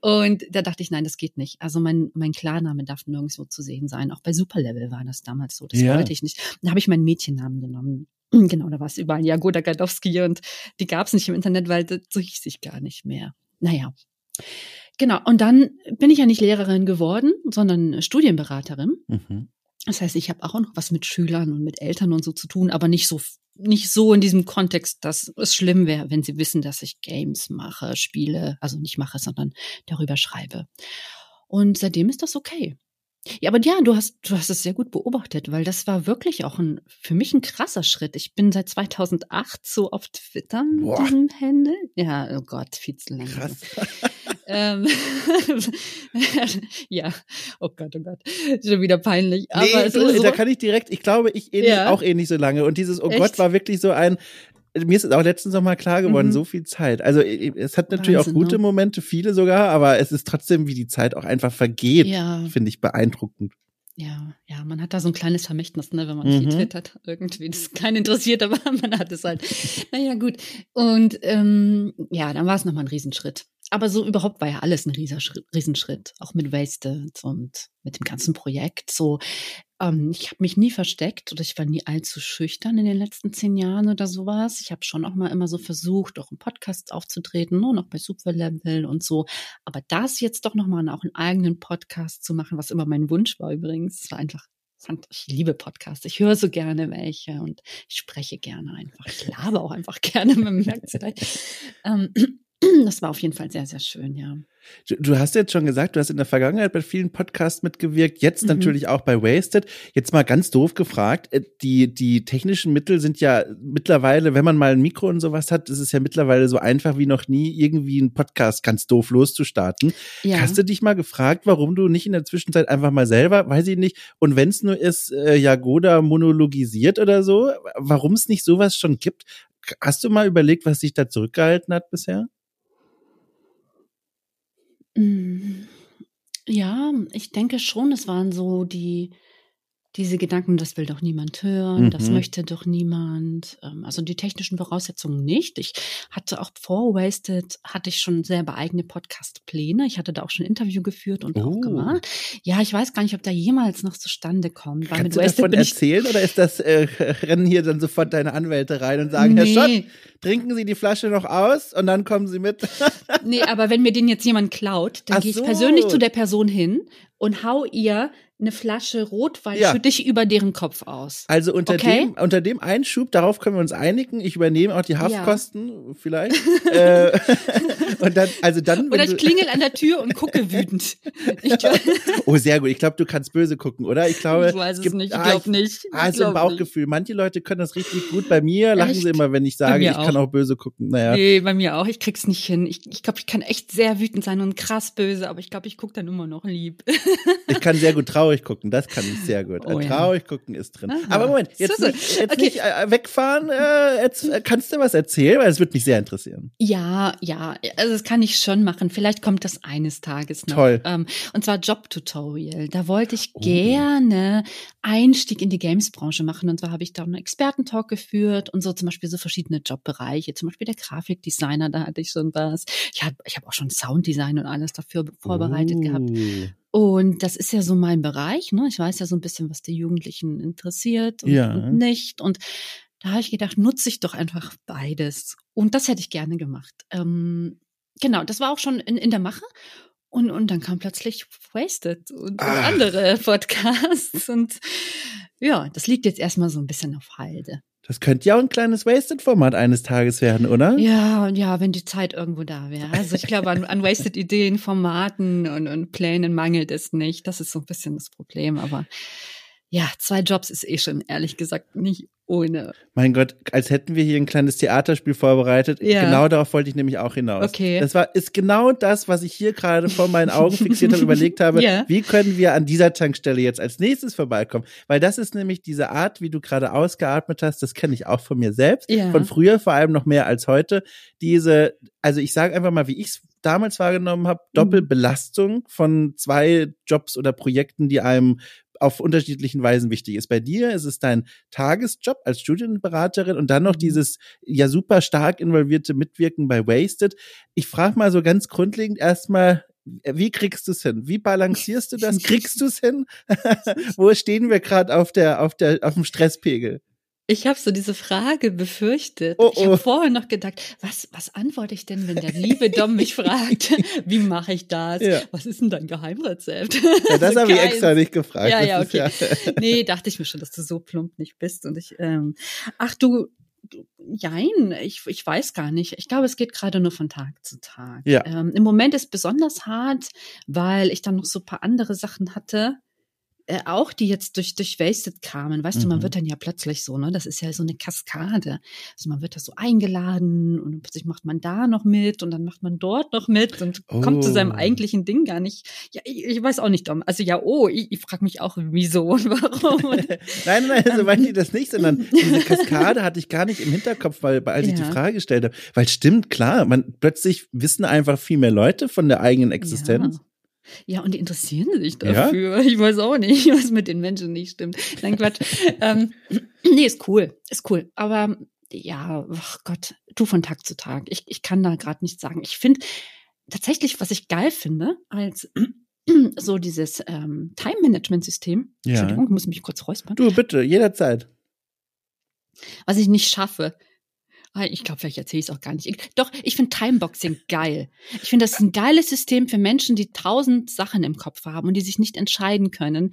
und da dachte ich, nein, das geht nicht. Also mein, mein Klarname darf nirgendwo zu sehen sein. Auch bei Superlevel war das damals so. Das ja. wollte ich nicht. Da habe ich meinen Mädchennamen genommen. Genau, da war es überall Jagoda Gadowski und die gab es nicht im Internet, weil so hieß ich gar nicht mehr. Naja. Genau, und dann bin ich ja nicht Lehrerin geworden, sondern Studienberaterin. Mhm. Das heißt, ich habe auch noch was mit Schülern und mit Eltern und so zu tun, aber nicht so nicht so in diesem Kontext, dass es schlimm wäre, wenn sie wissen, dass ich Games mache, spiele, also nicht mache, sondern darüber schreibe. Und seitdem ist das okay. Ja, aber ja, du hast, du hast es sehr gut beobachtet, weil das war wirklich auch ein, für mich ein krasser Schritt. Ich bin seit 2008 so auf Twitter mit diesem Handle. Ja, oh Gott, viel zu lange. Krass. ähm, ja, oh Gott, oh Gott, schon wieder peinlich. Aber nee, du, so, da kann ich direkt, ich glaube, ich ähnlich, ja. auch ähnlich so lange. Und dieses, oh Echt? Gott, war wirklich so ein, mir ist es auch letztens noch mal klar geworden, mhm. so viel Zeit. Also es hat natürlich Wahnsinn, auch gute ne? Momente, viele sogar, aber es ist trotzdem, wie die Zeit auch einfach vergeht, ja. finde ich beeindruckend. Ja, ja, man hat da so ein kleines Vermächtnis, ne, wenn man mhm. viel twittert. Irgendwie, das ist keinen interessiert, aber man hat es halt. Naja, gut. Und ähm, ja, dann war es nochmal ein Riesenschritt aber so überhaupt war ja alles ein Riesenschritt, auch mit Wasted und mit dem ganzen Projekt. So, ähm, ich habe mich nie versteckt oder ich war nie allzu schüchtern in den letzten zehn Jahren oder sowas. Ich habe schon auch mal immer so versucht, auch im Podcast aufzutreten, nur noch bei Superlevel und so. Aber das jetzt doch nochmal auch einen eigenen Podcast zu machen, was immer mein Wunsch war übrigens, war einfach ich liebe Podcasts. Ich höre so gerne welche und ich spreche gerne einfach. Ich labe auch einfach gerne, man merkt es vielleicht. Ähm, das war auf jeden Fall sehr, sehr schön, ja. Du, du hast jetzt schon gesagt, du hast in der Vergangenheit bei vielen Podcasts mitgewirkt, jetzt mhm. natürlich auch bei Wasted. Jetzt mal ganz doof gefragt, äh, die, die technischen Mittel sind ja mittlerweile, wenn man mal ein Mikro und sowas hat, ist es ja mittlerweile so einfach wie noch nie, irgendwie einen Podcast ganz doof loszustarten. Ja. Hast du dich mal gefragt, warum du nicht in der Zwischenzeit einfach mal selber, weiß ich nicht, und wenn es nur ist, äh, Jagoda monologisiert oder so, warum es nicht sowas schon gibt? Hast du mal überlegt, was dich da zurückgehalten hat bisher? Mm, ja, ich denke schon, es waren so die diese Gedanken, das will doch niemand hören, mhm. das möchte doch niemand. Ähm, also die technischen Voraussetzungen nicht. Ich hatte auch vor Wasted, hatte ich schon selber eigene Podcast-Pläne. Ich hatte da auch schon ein Interview geführt und oh. auch gemacht. Ja, ich weiß gar nicht, ob da jemals noch zustande kommt. Weil Kannst du davon erzählen oder ist das, äh, rennen hier dann sofort deine Anwälte rein und sagen, nee. Herr Schott, trinken Sie die Flasche noch aus und dann kommen Sie mit? nee, aber wenn mir den jetzt jemand klaut, dann gehe ich so. persönlich zu der Person hin und hau ihr eine Flasche Rotwein ja. für dich über deren Kopf aus. Also unter okay? dem unter dem Einschub, darauf können wir uns einigen. Ich übernehme auch die Haftkosten ja. vielleicht. äh, und dann also dann oder ich klingel an der Tür und gucke wütend. oh sehr gut. Ich glaube, du kannst böse gucken, oder? Ich glaube, ich weiß es nicht. Ich glaube ah, nicht. Ich also ein Bauchgefühl. Nicht. Manche Leute können das richtig gut. Bei mir lachen Echt? sie immer, wenn ich sage, ich auch. kann auch böse gucken. Naja. Nee, bei mir auch. Ich krieg's nicht hin. Ich, ich glaube, ich kann echt sehr wütend sein und krass böse, aber ich glaube, ich gucke dann immer noch lieb. ich kann sehr gut traurig gucken. Das kann ich sehr gut. Oh, traurig ja. gucken ist drin. Aha. Aber Moment, jetzt so, so. nicht, jetzt okay. nicht äh, wegfahren. Äh, jetzt äh, kannst du was erzählen, weil es würde mich sehr interessieren. Ja, ja. Also das kann ich schon machen. Vielleicht kommt das eines Tages noch. Toll. Ähm, und zwar Job-Tutorial. Da wollte ich oh. gerne Einstieg in die Games-Branche machen. Und zwar habe ich da einen Expertentalk geführt und so zum Beispiel so verschiedene Jobbereiche. Zum Beispiel der Grafikdesigner, da hatte ich schon was. Ich habe ich hab auch schon Sounddesign und alles dafür vorbereitet oh. gehabt. Und das ist ja so mein Bereich. Ne? Ich weiß ja so ein bisschen, was die Jugendlichen interessiert und, ja. und nicht. Und da habe ich gedacht, nutze ich doch einfach beides. Und das hätte ich gerne gemacht. Ähm, genau, das war auch schon in, in der Mache. Und, und dann kam plötzlich Wasted und, ah. andere Podcasts. Und ja, das liegt jetzt erstmal so ein bisschen auf Halde. Das könnte ja auch ein kleines Wasted-Format eines Tages werden, oder? Ja, ja, wenn die Zeit irgendwo da wäre. Also ich glaube, an, an Wasted-Ideen, Formaten und, und Plänen mangelt es nicht. Das ist so ein bisschen das Problem. Aber ja, zwei Jobs ist eh schon ehrlich gesagt nicht ohne. Mein Gott, als hätten wir hier ein kleines Theaterspiel vorbereitet. Ja. Genau darauf wollte ich nämlich auch hinaus. Okay. Das war, ist genau das, was ich hier gerade vor meinen Augen fixiert habe, überlegt habe. Ja. Wie können wir an dieser Tankstelle jetzt als nächstes vorbeikommen? Weil das ist nämlich diese Art, wie du gerade ausgeatmet hast, das kenne ich auch von mir selbst. Ja. Von früher vor allem noch mehr als heute. Diese, also ich sage einfach mal, wie ich es damals wahrgenommen habe, mhm. Doppelbelastung von zwei Jobs oder Projekten, die einem auf unterschiedlichen Weisen wichtig ist. Bei dir ist es dein Tagesjob als Studienberaterin und dann noch mhm. dieses ja super stark involvierte Mitwirken bei Wasted. Ich frage mal so ganz grundlegend erstmal, wie kriegst du es hin? Wie balancierst du das? Kriegst du es hin? Wo stehen wir gerade auf der auf der auf dem Stresspegel? Ich habe so diese Frage befürchtet. Oh, oh. Ich habe vorher noch gedacht, was, was antworte ich denn, wenn der liebe Dom mich fragt, wie mache ich das? Ja. Was ist denn dein Geheimrezept? Ja, das so habe ich extra nicht gefragt. Ja, ja, okay. Ja nee, dachte ich mir schon, dass du so plump nicht bist. Und ich, ähm, ach du, Jein, ich, ich weiß gar nicht. Ich glaube, es geht gerade nur von Tag zu Tag. Ja. Ähm, Im Moment ist besonders hart, weil ich dann noch so paar andere Sachen hatte, äh, auch die jetzt durch, durch Wasted kamen, weißt mhm. du, man mhm. wird dann ja plötzlich so, ne, das ist ja so eine Kaskade. Also man wird da so eingeladen und plötzlich macht man da noch mit und dann macht man dort noch mit und oh. kommt zu seinem oh. eigentlichen Ding gar nicht. Ja, ich, ich weiß auch nicht, Dom. Also ja, oh, ich, ich frage mich auch, wieso und warum. nein, nein, so meine ich das nicht, sondern diese Kaskade hatte ich gar nicht im Hinterkopf, weil als ja. ich die Frage gestellt habe, weil stimmt, klar, man plötzlich wissen einfach viel mehr Leute von der eigenen Existenz. Ja. Ja, und die interessieren sich dafür. Ja? Ich weiß auch nicht, was mit den Menschen nicht stimmt. Nein, Quatsch. ähm, nee, ist cool. Ist cool. Aber ja, ach Gott, du von Tag zu Tag. Ich, ich kann da gerade nichts sagen. Ich finde tatsächlich, was ich geil finde, als so dieses ähm, Time-Management-System. Ja. Entschuldigung, ich muss mich kurz räuspern. Du, bitte, jederzeit. Was ich nicht schaffe, ich glaube, vielleicht erzähle ich es auch gar nicht. Ich, doch, ich finde Timeboxing geil. Ich finde, das ist ein geiles System für Menschen, die tausend Sachen im Kopf haben und die sich nicht entscheiden können.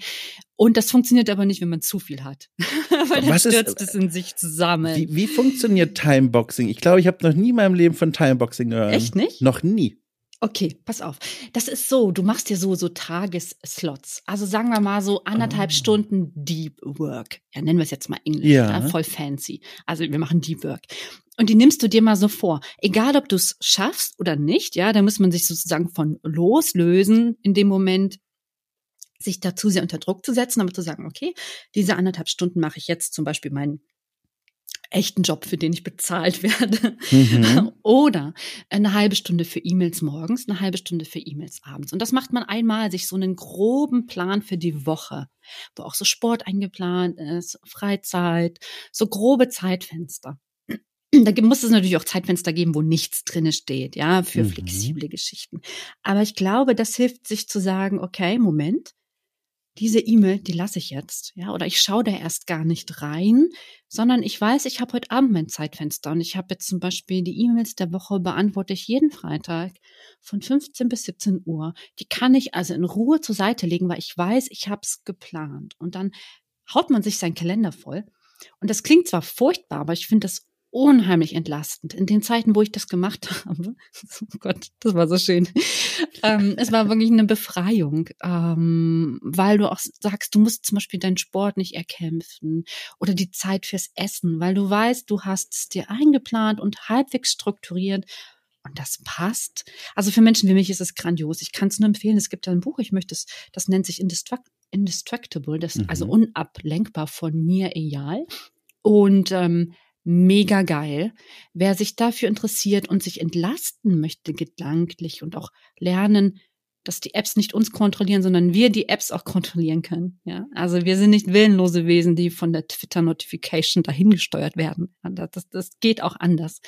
Und das funktioniert aber nicht, wenn man zu viel hat. Weil dann Was ist- stürzt es in sich zusammen. Wie, wie funktioniert Timeboxing? Ich glaube, ich habe noch nie in meinem Leben von Timeboxing gehört. Echt nicht? Noch nie. Okay, pass auf. Das ist so, du machst dir so, so Tagesslots. Also sagen wir mal so anderthalb Oh. Stunden Deep Work. Ja, nennen wir es jetzt mal Englisch. Ja. Ja. voll fancy. Also wir machen Deep Work. Und die nimmst du dir mal so vor. Egal, ob du es schaffst oder nicht, ja, da muss man sich sozusagen von loslösen in dem Moment, sich dazu sehr unter Druck zu setzen, aber zu sagen, okay, diese anderthalb Stunden mache ich jetzt zum Beispiel meinen echten Job, für den ich bezahlt werde. Mhm. Oder eine halbe Stunde für E-Mails morgens, eine halbe Stunde für E-Mails abends. Und das macht man einmal, sich so einen groben Plan für die Woche, wo auch so Sport eingeplant ist, Freizeit, so grobe Zeitfenster. Da muss es natürlich auch Zeitfenster geben, wo nichts drinne steht, ja, für Mhm. flexible Geschichten. Aber ich glaube, das hilft sich zu sagen, okay, Moment, diese E-Mail, die lasse ich jetzt, ja, oder ich schaue da erst gar nicht rein, sondern ich weiß, ich habe heute Abend mein Zeitfenster und ich habe jetzt zum Beispiel die E-Mails der Woche beantworte ich jeden Freitag von 15 bis 17 Uhr. Die kann ich also in Ruhe zur Seite legen, weil ich weiß, ich habe es geplant. Und dann haut man sich seinen Kalender voll. Und das klingt zwar furchtbar, aber ich finde das unheimlich entlastend. In den Zeiten, wo ich das gemacht habe, oh Gott, das war so schön. ähm, es war wirklich eine Befreiung, ähm, weil du auch sagst, du musst zum Beispiel deinen Sport nicht erkämpfen oder die Zeit fürs Essen, weil du weißt, du hast es dir eingeplant und halbwegs strukturiert. Und das passt. Also für Menschen wie mich ist es grandios. Ich kann es nur empfehlen. Es gibt ein Buch, ich möchte es, das nennt sich Indestruct Indestructible, das, Mhm. also unablenkbar von Nir Eyal. Und ähm, mega geil. Wer sich dafür interessiert und sich entlasten möchte, gedanklich und auch lernen, dass die Apps nicht uns kontrollieren, sondern wir die Apps auch kontrollieren können. Ja, also wir sind nicht willenlose Wesen, die von der Twitter-Notification dahingesteuert werden. Das, das, das geht auch anders.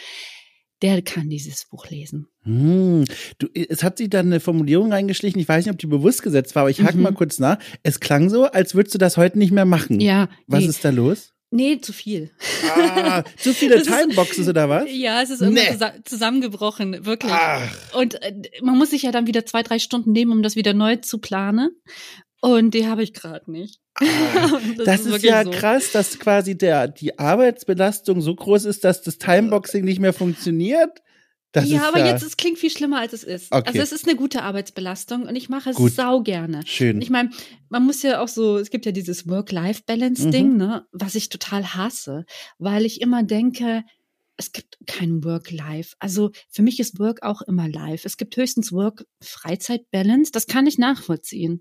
Der kann dieses Buch lesen. Hm. Du, es hat sich dann eine Formulierung reingeschlichen, ich weiß nicht, ob die bewusst gesetzt war, aber ich hake Mhm. mal kurz nach. Es klang so, als würdest du das heute nicht mehr machen. Ja, Was nee, ist da los? Nee, zu viel. Ah, zu viele Das ist- Timeboxes oder was? Ja, es ist irgendwann Nee. zusa- zusammengebrochen, wirklich. Ach, Und äh, man muss sich ja dann wieder zwei, drei Stunden nehmen, um das wieder neu zu planen. Und die habe ich gerade nicht. ah. das, ist, wirklich ja so. krass, dass quasi der, die Arbeitsbelastung so groß ist, dass das Timeboxing nicht mehr funktioniert. Das ja, ist aber ja jetzt, es klingt viel schlimmer, als es ist. Okay. Also es ist eine gute Arbeitsbelastung und ich mache es Gut. sau gerne. schön. Ich meine, man muss ja auch so, es gibt ja dieses Work-Life-Balance-Ding, ne, was ich total hasse, weil ich immer denke, es gibt kein Work-Life. Also für mich ist Work auch immer Life. Es gibt höchstens Work-Freizeit-Balance, das kann ich nachvollziehen.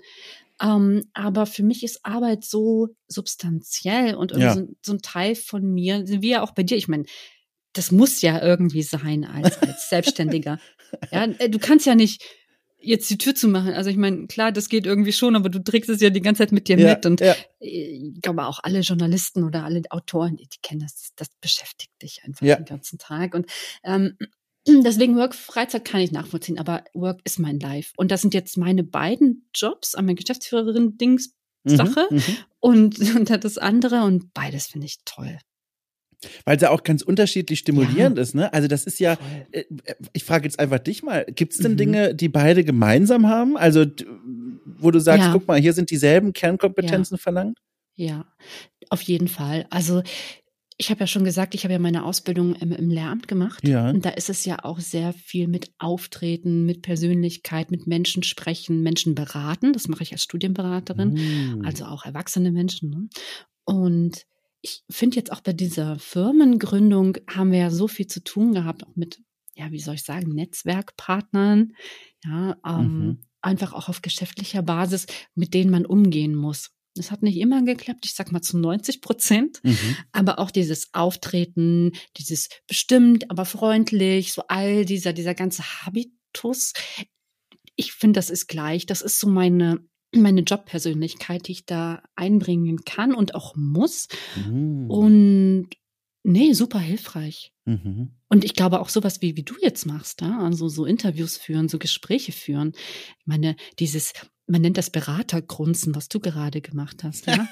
Ähm, aber für mich ist Arbeit so substanziell und Ja. so, so ein Teil von mir, wie ja auch bei dir. Ich meine, das muss ja irgendwie sein als, als Selbstständiger. Ja, äh, du kannst ja nicht jetzt die Tür zu machen. Also ich meine, klar, das geht irgendwie schon, aber du trägst es ja die ganze Zeit mit dir ja, mit. Und ja. äh, ich glaube auch alle Journalisten oder alle Autoren, die, die kennen das, das beschäftigt dich einfach Ja. den ganzen Tag. Und ähm, deswegen Work, Freizeit kann ich nachvollziehen, aber Work ist mein Life. Und das sind jetzt meine beiden Jobs, einmal Geschäftsführerin Dings Mhm, Sache mhm. und, und das andere und beides finde ich toll. Weil es ja auch ganz unterschiedlich stimulierend Ja. ist, ne? Also das ist ja, Voll. äh, ich frage jetzt einfach dich mal, gibt es denn Mhm. Dinge, die beide gemeinsam haben? Also wo du sagst, Ja. guck mal, hier sind dieselben Kernkompetenzen verlangt? Ja, auf jeden Fall. Also ich habe ja schon gesagt, ich habe ja meine Ausbildung im, im Lehramt gemacht. Ja. Und da ist es ja auch sehr viel mit Auftreten, mit Persönlichkeit, mit Menschen sprechen, Menschen beraten. Das mache ich als Studienberaterin, Hm. also auch erwachsene Menschen. Ne? Und ich finde jetzt auch bei dieser Firmengründung haben wir ja so viel zu tun gehabt, auch mit, ja, wie soll ich sagen, Netzwerkpartnern, ja, ähm, Mhm. einfach auch auf geschäftlicher Basis, mit denen man umgehen muss. Das hat nicht immer geklappt, ich sag mal zu 90 Prozent, Mhm. aber auch dieses Auftreten, dieses bestimmt, aber freundlich, so all dieser, dieser ganze Habitus. Ich finde, das ist gleich. Das ist so meine, meine Jobpersönlichkeit, die ich da einbringen kann und auch muss. Mhm. Und nee, super hilfreich. Mhm. Und ich glaube auch sowas wie, wie du jetzt machst, ja? also so Interviews führen, so Gespräche führen. Ich meine, dieses, man nennt das Beratergrunzen, was du gerade gemacht hast, ja?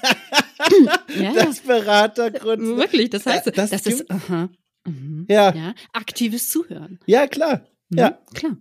ja, Das Beratergrund. Wirklich, das heißt, Ja, das das, ist, aha. Mhm. Ja. ja. Aktives Zuhören. Ja, klar. Mhm. Ja. Klar.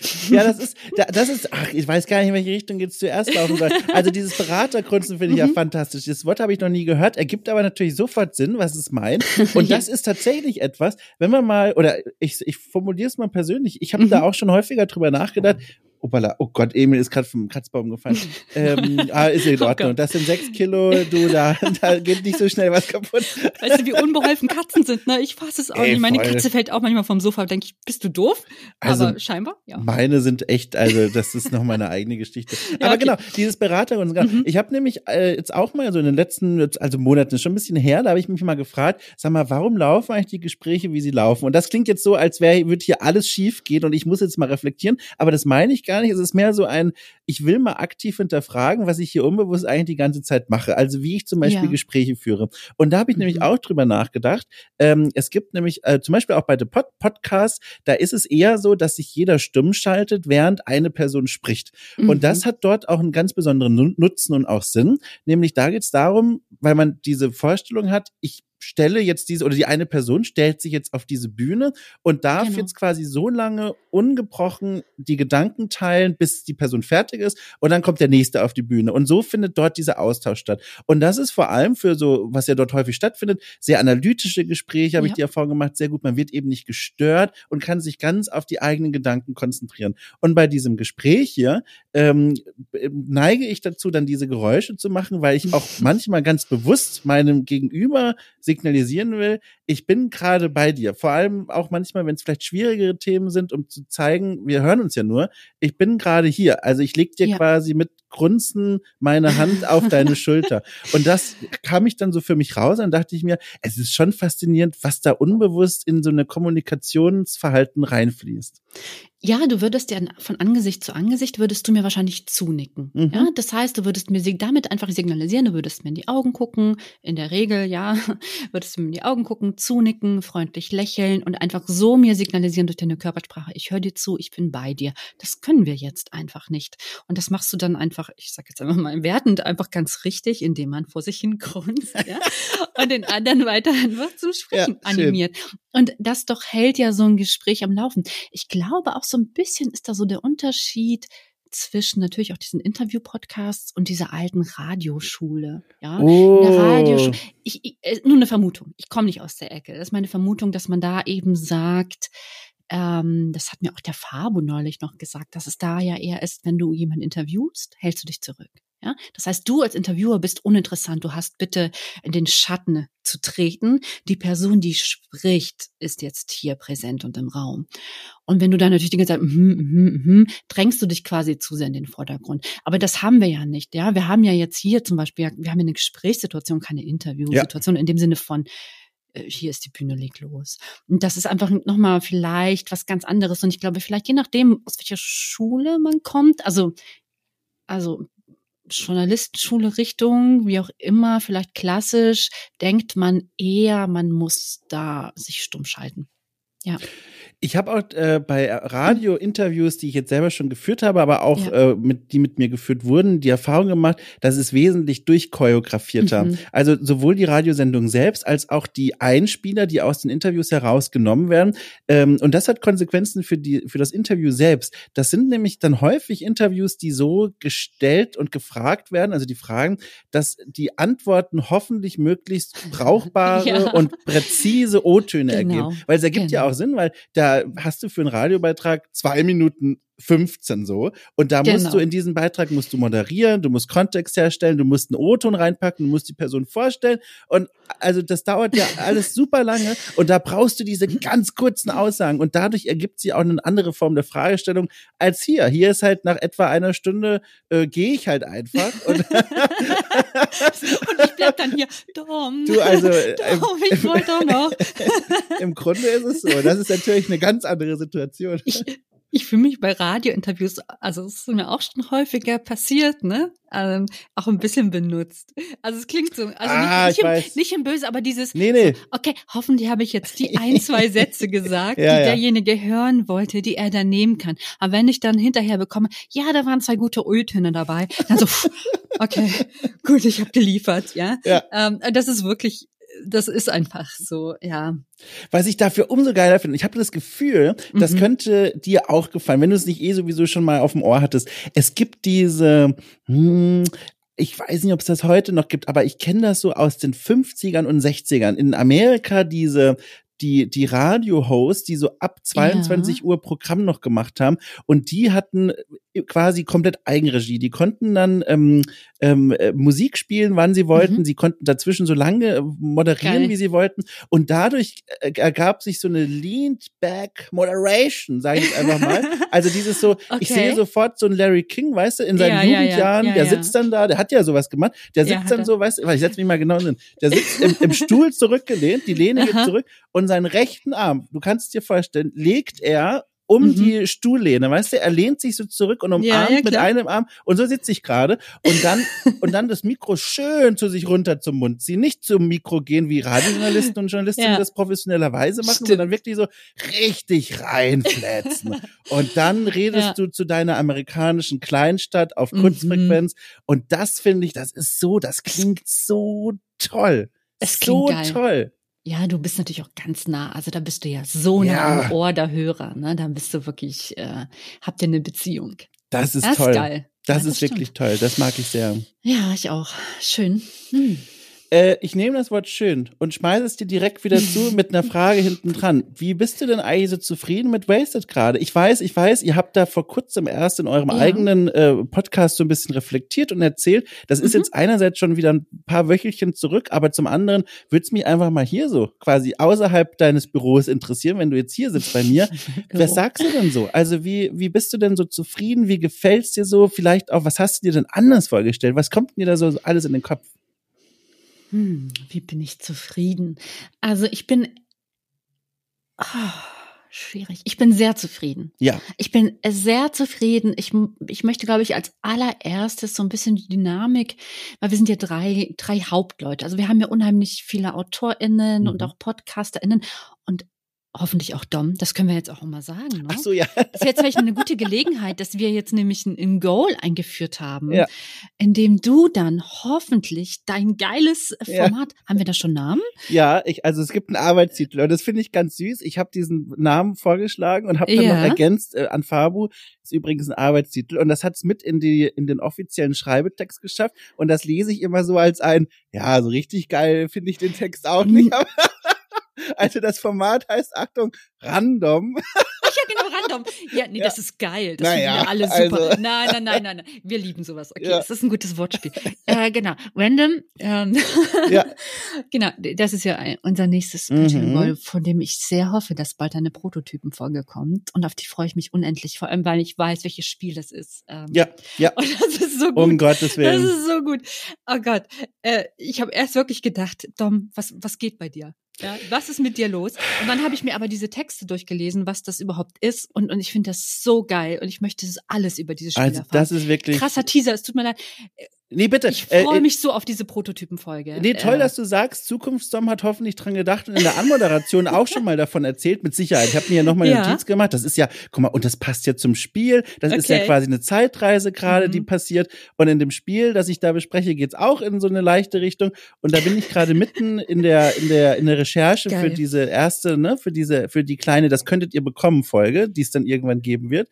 Ja, das ist, das ist, ach, ich weiß gar nicht, in welche Richtung jetzt zuerst laufen soll. Also dieses Beratergrunzen finde ich ja Mhm. fantastisch. Das Wort habe ich noch nie gehört, ergibt aber natürlich sofort Sinn, was es meint. Und das ist tatsächlich etwas, wenn man mal, oder ich, ich formuliere es mal persönlich, ich habe Mhm. da auch schon häufiger drüber nachgedacht, Opala, oh Gott, Emil ist gerade vom Kratzbaum gefallen. ähm, ah, ist in Oh Ordnung. Das sind sechs Kilo, du, da, da geht nicht so schnell was kaputt. Weißt du, wie unbeholfen Katzen sind, ne? Ich fasse es auch Ey, nicht. Meine voll. Katze fällt auch manchmal vom Sofa und denke ich, bist du doof? Also, Aber scheinbar, ja. Meine sind echt, also das ist noch mal eine eigene Geschichte. Aber okay. genau, dieses Berater und Mhm. ich habe nämlich äh, jetzt auch mal so in den letzten, also Monaten, ist schon ein bisschen her, da habe ich mich mal gefragt, sag mal, warum laufen eigentlich die Gespräche, wie sie laufen? Und das klingt jetzt so, als wäre würde hier alles schief gehen und ich muss jetzt mal reflektieren, aber das meine ich gar nicht. Es ist mehr so ein, ich will mal aktiv hinterfragen, was ich hier unbewusst eigentlich die ganze Zeit mache. Also wie ich zum Beispiel Ja. Gespräche führe. Und da habe ich nämlich Mhm. auch drüber nachgedacht. Ähm, es gibt nämlich äh, zum Beispiel auch bei den Pod Podcasts, da ist es eher so, dass sich jeder stumm schaltet, während eine Person spricht. Und Mhm. das hat dort auch einen ganz besonderen Nu- Nutzen und auch Sinn. Nämlich da geht es darum, weil man diese Vorstellung hat, ich stelle jetzt diese oder die eine Person stellt sich jetzt auf diese Bühne und darf Genau. jetzt quasi so lange ungebrochen die Gedanken teilen, bis die Person fertig ist und dann kommt der nächste auf die Bühne und so findet dort dieser Austausch statt. Und das ist vor allem für so, was ja dort häufig stattfindet, sehr analytische Gespräche, habe ich Ja. die Erfahrung gemacht, sehr gut. Man wird eben nicht gestört und kann sich ganz auf die eigenen Gedanken konzentrieren. Und bei diesem Gespräch hier ähm, neige ich dazu, dann diese Geräusche zu machen, weil ich auch manchmal ganz bewusst meinem Gegenüber signalisieren will, ich bin gerade bei dir. Vor allem auch manchmal, wenn es vielleicht schwierigere Themen sind, um zu zeigen, wir hören uns ja nur, ich bin gerade hier. Also ich leg dir Ja. quasi mit Grunzen meine Hand auf deine Schulter. Und das kam ich dann so für mich raus und dachte ich mir, es ist schon faszinierend, was da unbewusst in so eine Kommunikationsverhalten reinfließt. Ja, du würdest ja von Angesicht zu Angesicht würdest du mir wahrscheinlich zunicken. Mhm. Ja, das heißt, du würdest mir damit einfach signalisieren, du würdest mir in die Augen gucken. In der Regel, ja, würdest du mir in die Augen gucken, zunicken, freundlich lächeln und einfach so mir signalisieren durch deine Körpersprache, ich höre dir zu, ich bin bei dir. Das können wir jetzt einfach nicht. Und das machst du dann einfach, ich sage jetzt einfach mal wertend, einfach ganz richtig, indem man vor sich hin grunzt, ja, und den anderen weiter einfach zum Sprechen Ja, animiert. Und das doch hält ja so ein Gespräch am Laufen. Ich glaube auch so ein bisschen ist da so der Unterschied zwischen natürlich auch diesen Interview-Podcasts und dieser alten Radioschule. Ja, Oh. in der Radioschule. Ich, ich, äh, nur eine Vermutung. Ich komme nicht aus der Ecke. Das ist meine Vermutung, dass man da eben sagt, ähm, das hat mir auch der Fabo neulich noch gesagt, dass es da ja eher ist, wenn du jemanden interviewst, hältst du dich zurück. Ja, das heißt, du als Interviewer bist uninteressant. Du hast bitte in den Schatten zu treten. Die Person, die spricht, ist jetzt hier präsent und im Raum. Und wenn du dann natürlich die ganze Zeit, mhm, mhm, mhm, drängst du dich quasi zu sehr in den Vordergrund. Aber das haben wir ja nicht. Ja, wir haben ja jetzt hier zum Beispiel, wir haben ja eine Gesprächssituation, keine Interviewsituation in dem Sinne von, hier ist die Bühne, leg los. Und das ist einfach nochmal vielleicht was ganz anderes. Und ich glaube, vielleicht je nachdem, aus welcher Schule man kommt, also, also Journalistenschule Richtung, wie auch immer, vielleicht klassisch, denkt man eher, man muss da sich stumm schalten. Ja. Ich habe auch äh, bei Radio-Interviews, die ich jetzt selber schon geführt habe, aber auch Ja. äh, mit, die mit mir geführt wurden, die Erfahrung gemacht, dass es wesentlich durchchoreografierter. Mhm. Also sowohl die Radiosendung selbst als auch die Einspieler, die aus den Interviews herausgenommen werden. Ähm, und das hat Konsequenzen für die für das Interview selbst. Das sind nämlich dann häufig Interviews, die so gestellt und gefragt werden, also die Fragen, dass die Antworten hoffentlich möglichst brauchbare Ja. und präzise O-Töne Genau. ergeben. Weil es ergibt ja Genau. auch Sinn, weil hast du für einen Radiobeitrag zwei Minuten 15 so. Und da musst Genau. du in diesen Beitrag musst du moderieren, du musst Kontext herstellen, du musst einen O-Ton reinpacken, du musst die Person vorstellen. Und also das dauert ja alles super lange. Und da brauchst du diese ganz kurzen Aussagen. Und dadurch ergibt sie auch eine andere Form der Fragestellung als hier. Hier ist halt nach etwa einer Stunde äh, gehe ich halt einfach. Und Und ich bleib dann hier, Dom. Du, also, äh, Dom, ich wollte doch noch. im Grunde ist es so. Das ist natürlich eine ganz andere Situation. Ich, ich fühle mich bei Radiointerviews, also es ist mir auch schon häufiger passiert, ne? Ähm, auch ein bisschen benutzt. Also es klingt so, also Ah, nicht, ich nicht, im, nicht im Böse, aber dieses, Nee, nee. okay, hoffentlich habe ich jetzt die ein, zwei Sätze gesagt, Ja, die ja. derjenige hören wollte, die er dann nehmen kann. Aber wenn ich dann hinterher bekomme, ja, da waren zwei gute Öltöne dabei, dann so, pff, okay, gut, ich habe geliefert, ja. Ja. Ähm, das ist wirklich das ist einfach so, ja. Was ich dafür umso geiler finde, ich habe das Gefühl, das Mhm. könnte dir auch gefallen, wenn du es nicht eh sowieso schon mal auf dem Ohr hattest. Es gibt diese, hm, ich weiß nicht, ob es das heute noch gibt, aber ich kenne das so aus den 50ern und 60ern. In Amerika diese die, die Radio-Hosts, die so ab 22 Uhr Programm noch gemacht haben und die hatten quasi komplett Eigenregie. Die konnten dann ähm, ähm, äh, Musik spielen, wann sie wollten. Mhm. Sie konnten dazwischen so lange äh, moderieren, Geil. wie sie wollten. Und dadurch äh, ergab sich so eine Leaned Back Moderation, sage ich einfach mal. Also dieses so, ich Okay. sehe sofort so einen Larry King, weißt du, in seinen Ja, ja, ja, Jugendjahren, ja, der sitzt dann da, der hat ja sowas gemacht, der sitzt dann so, weißt du, ich setze mich mal genau hin, der sitzt im, im Stuhl zurückgelehnt, die Lehne geht zurück und seinen rechten Arm, du kannst dir vorstellen, legt er um Mhm. die Stuhllehne, weißt du, er lehnt sich so zurück und umarmt Ja, ja, mit einem Arm und so sitze ich gerade und dann und dann das Mikro schön zu sich runter zum Mund ziehen, nicht zum Mikro gehen, wie Radiojournalisten und Journalistinnen Ja. das professionellerweise machen, Stimmt. sondern wirklich so richtig reinflätzen. und dann redest du zu deiner amerikanischen Kleinstadt auf Mhm. Kurzfrequenz und das finde ich, das ist so, das klingt so toll. Es so klingt geil. toll. Ja, du bist natürlich auch ganz nah. Also da bist du ja so Ja. nah am Ohr der Hörer. Ne? Da bist du wirklich, äh, habt ihr eine Beziehung. Das ist Das toll. ist geil. Das Ja, ist stimmt. wirklich toll. Das mag ich sehr. Ja, ich auch. Schön. Hm. Äh, ich nehme das Wort schön und schmeiße es dir direkt wieder zu mit einer Frage hinten dran. Wie bist du denn eigentlich so zufrieden mit Wasted gerade? Ich weiß, ich weiß, ihr habt da vor kurzem erst in eurem Ja. eigenen äh, Podcast so ein bisschen reflektiert und erzählt. Das ist Mhm. jetzt einerseits schon wieder ein paar Wöchelchen zurück, aber zum anderen würde es mich einfach mal hier so quasi außerhalb deines Büros interessieren, wenn du jetzt hier sitzt bei mir. Was sagst du denn so? Also wie, wie bist du denn so zufrieden? Wie gefällt's dir so? Vielleicht auch, was hast du dir denn anders vorgestellt? Was kommt dir da so alles in den Kopf? Hm, wie bin ich zufrieden? Also ich bin ah, schwierig. Ich bin sehr zufrieden. Ja. Ich bin sehr zufrieden. Ich, ich möchte, glaube ich, als allererstes so ein bisschen die Dynamik, weil wir sind ja drei, drei Hauptleute. Also wir haben ja unheimlich viele AutorInnen Mhm. und auch PodcasterInnen und hoffentlich auch Dom. Das können wir jetzt auch mal sagen. Ne? Ach so, ja. Das ist jetzt vielleicht eine gute Gelegenheit, dass wir jetzt nämlich ein, ein Goal eingeführt haben, Ja. in dem du dann hoffentlich dein geiles Ja. Format, haben wir da schon Namen? Ja, ich, also es gibt einen Arbeitstitel und das finde ich ganz süß. Ich habe diesen Namen vorgeschlagen und habe dann Ja. noch ergänzt äh, an Fabu ist übrigens ein Arbeitstitel und das hat es mit in die in den offiziellen Schreibetext geschafft und das lese ich immer so als ein ja so richtig geil finde ich den Text auch nicht. Also das Format heißt Achtung random. Ach ja, genau, random. Ja, nee, Ja. das ist geil. Das Naja, finden wir alle super. also- Nein, nein, nein, nein, nein. Wir lieben sowas. Okay, Ja. das ist ein gutes Wortspiel. äh, genau. Random. Ähm, Ja. genau, das ist ja unser nächstes Mhm. Pitching Goal, von dem ich sehr hoffe, dass bald eine Prototypenfolge kommt. Und auf die freue ich mich unendlich, vor allem, weil ich weiß, welches Spiel das ist. Ähm, Ja, ja. Und das ist so gut. Um Gottes Das Willen. ist so gut. Oh Gott. Äh, ich habe erst wirklich gedacht, Dom, was, was geht bei dir? Ja, was ist mit dir los? Und dann habe ich mir aber diese Texte durchgelesen, was das überhaupt ist. Und, und ich finde das so geil. Und ich möchte das alles über dieses Spiel Also erfahren. das ist wirklich Krasser Teaser, es tut mir leid. Nee, bitte. Ich Äh, freue mich so auf diese Prototypenfolge. Nee, toll, Äh, dass du sagst, Zukunftsdom hat hoffentlich dran gedacht und in der Anmoderation auch schon mal davon erzählt, mit Sicherheit. Ich habe mir ja nochmal Ja. Notiz gemacht. Das ist ja, guck mal, und das passt ja zum Spiel. Das ist ja Okay. quasi eine Zeitreise gerade, Mhm. die passiert. Und in dem Spiel, das ich da bespreche, geht's auch in so eine leichte Richtung. Und da bin ich gerade mitten in der, in der, in der Recherche für Geil. diese erste, ne, für diese, für die kleine, das könntet ihr bekommen Folge, die es dann irgendwann geben wird.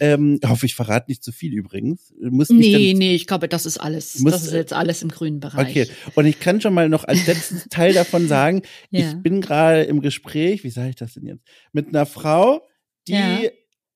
Ähm, hoffe, ich verrate nicht zu viel übrigens. Muss Nee, nee, ich glaube, das ist alles. Muss- das ist jetzt alles im grünen Bereich. Okay, und ich kann schon mal noch als letztes Teil davon sagen, Ja. ich bin gerade im Gespräch, wie sage ich das denn jetzt, mit einer Frau, die, Ja.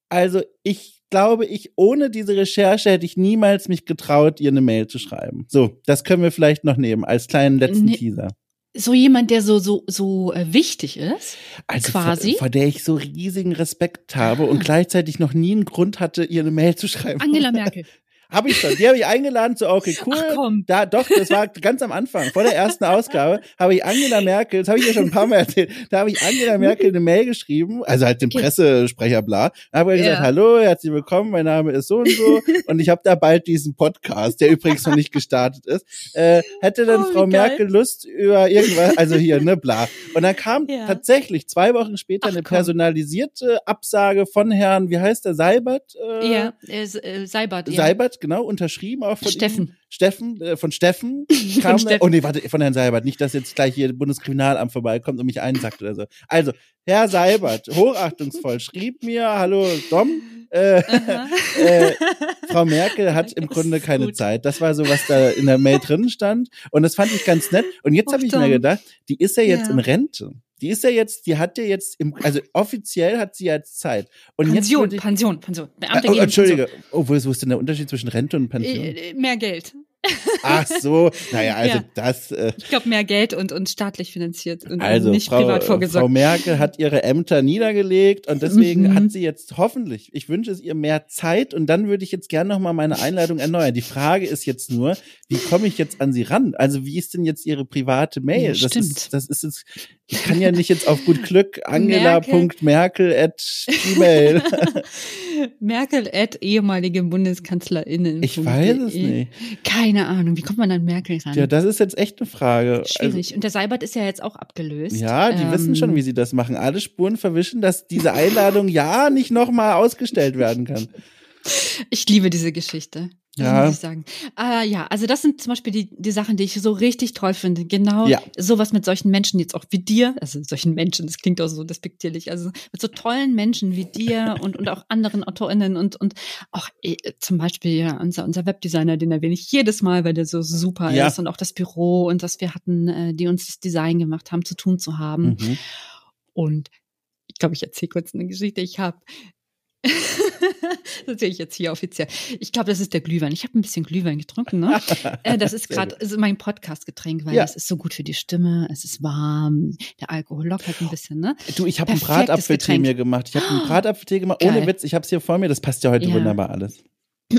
also ich glaube, ich ohne diese Recherche hätte ich niemals mich getraut, ihr eine Mail zu schreiben. So, das können wir vielleicht noch nehmen als kleinen letzten Nee. Teaser. So jemand, der so, so, so äh, wichtig ist. Also Quasi? Vor, vor der ich so riesigen Respekt habe und gleichzeitig noch nie einen Grund hatte, ihr eine Mail zu schreiben. Angela Merkel. Habe ich schon. Die habe ich eingeladen zu Okay Cool. Da, doch, das war ganz am Anfang, vor der ersten Ausgabe, habe ich Angela Merkel, das habe ich ja schon ein paar Mal erzählt, da habe ich Angela Merkel eine Mail geschrieben, also halt dem. Pressesprecher bla, da habe ich gesagt, Ja. hallo, herzlich willkommen, mein Name ist so und so und ich habe da bald diesen Podcast, der übrigens noch nicht gestartet ist. Äh, hätte dann Oh, Frau. Merkel Lust über irgendwas, also hier, ne, bla. Und dann kam Ja. tatsächlich zwei Wochen später Ach, eine komm. personalisierte Absage von Herrn, wie heißt der, Seibert? Äh, Ja, äh, äh, Seibert. Ja. Seibert, genau, unterschrieben auch von Steffen. Ihm. Steffen, äh, von Steffen. Kam Steffen. Oh nee, warte, von Herrn Seibert. Nicht, dass jetzt gleich hier Bundeskriminalamt vorbeikommt und mich einsackt oder so. Also, Herr Seibert, hochachtungsvoll, schrieb mir, hallo Dom, äh, äh, Frau Merkel hat im Grunde keine gut. Zeit. Das war so, was da in der Mail drin stand. Und das fand ich ganz nett. Und jetzt habe ich mir gedacht, die ist ja jetzt Ja. in Rente. Die ist ja jetzt, die hat ja jetzt im, also offiziell hat sie jetzt Zeit. Und jetzt Pension, ich, Pension, Pension. äh, Beamte oh, geben Entschuldige, oh, wo ist, wo ist denn der Unterschied zwischen Rente und Pension. Pension? Äh, äh, mehr Geld. Ach so, naja, also Ja. das, äh, Ich glaube, mehr Geld und, und staatlich finanziert und also nicht Frau, privat äh, vorgesorgt. Frau Merkel hat ihre Ämter niedergelegt und deswegen Mhm. hat sie jetzt hoffentlich, ich wünsche es ihr mehr Zeit und dann würde ich jetzt gerne nochmal meine Einladung erneuern. Die Frage ist jetzt nur, wie komme ich jetzt an sie ran? Also wie ist denn jetzt ihre private Mail? Ja, das stimmt. ist, das ist jetzt, ich kann ja nicht jetzt auf gut Glück Merkel. angela.merkel at gmail. Merkel at ehemalige BundeskanzlerInnen. Ich weiß es nicht. Keine Ahnung, wie kommt man an Merkel ran? Ja, das ist jetzt echt eine Frage. Also, Schwierig. und der Seibert ist ja jetzt auch abgelöst. Ja, die Ähm, wissen schon, wie sie das machen. Alle Spuren verwischen, dass diese Einladung ja nicht nochmal ausgestellt werden kann. Ich liebe diese Geschichte. Ja. muss ich sagen. Äh, ja, also das sind zum Beispiel die, die Sachen, die ich so richtig toll finde. Genau Ja. sowas mit solchen Menschen jetzt auch wie dir, also solchen Menschen, das klingt auch so despektierlich, also mit so tollen Menschen wie dir und, und auch anderen AutorInnen und, und auch äh, zum Beispiel ja, unser, unser Webdesigner, den erwähne ich jedes Mal, weil der so super Ja. ist und auch das Büro und das wir hatten, äh, die uns das Design gemacht haben, zu tun zu haben. Mhm. Und ich glaube, ich erzähle kurz eine Geschichte. Ich habe das erzähle ich jetzt hier offiziell. Ich glaube, das ist der Glühwein. Ich habe ein bisschen Glühwein getrunken. Ne? Äh, das ist gerade also mein Podcast-Getränk, weil Ja. das ist so gut für die Stimme. Es ist warm. Der Alkohol lockert ein bisschen. Ne? Du, ich habe einen Bratapfeltee mir gemacht. Ich habe einen Bratapfeltee gemacht, ohne Geil. Witz. Ich habe es hier vor mir. Das passt ja heute Ja. wunderbar alles.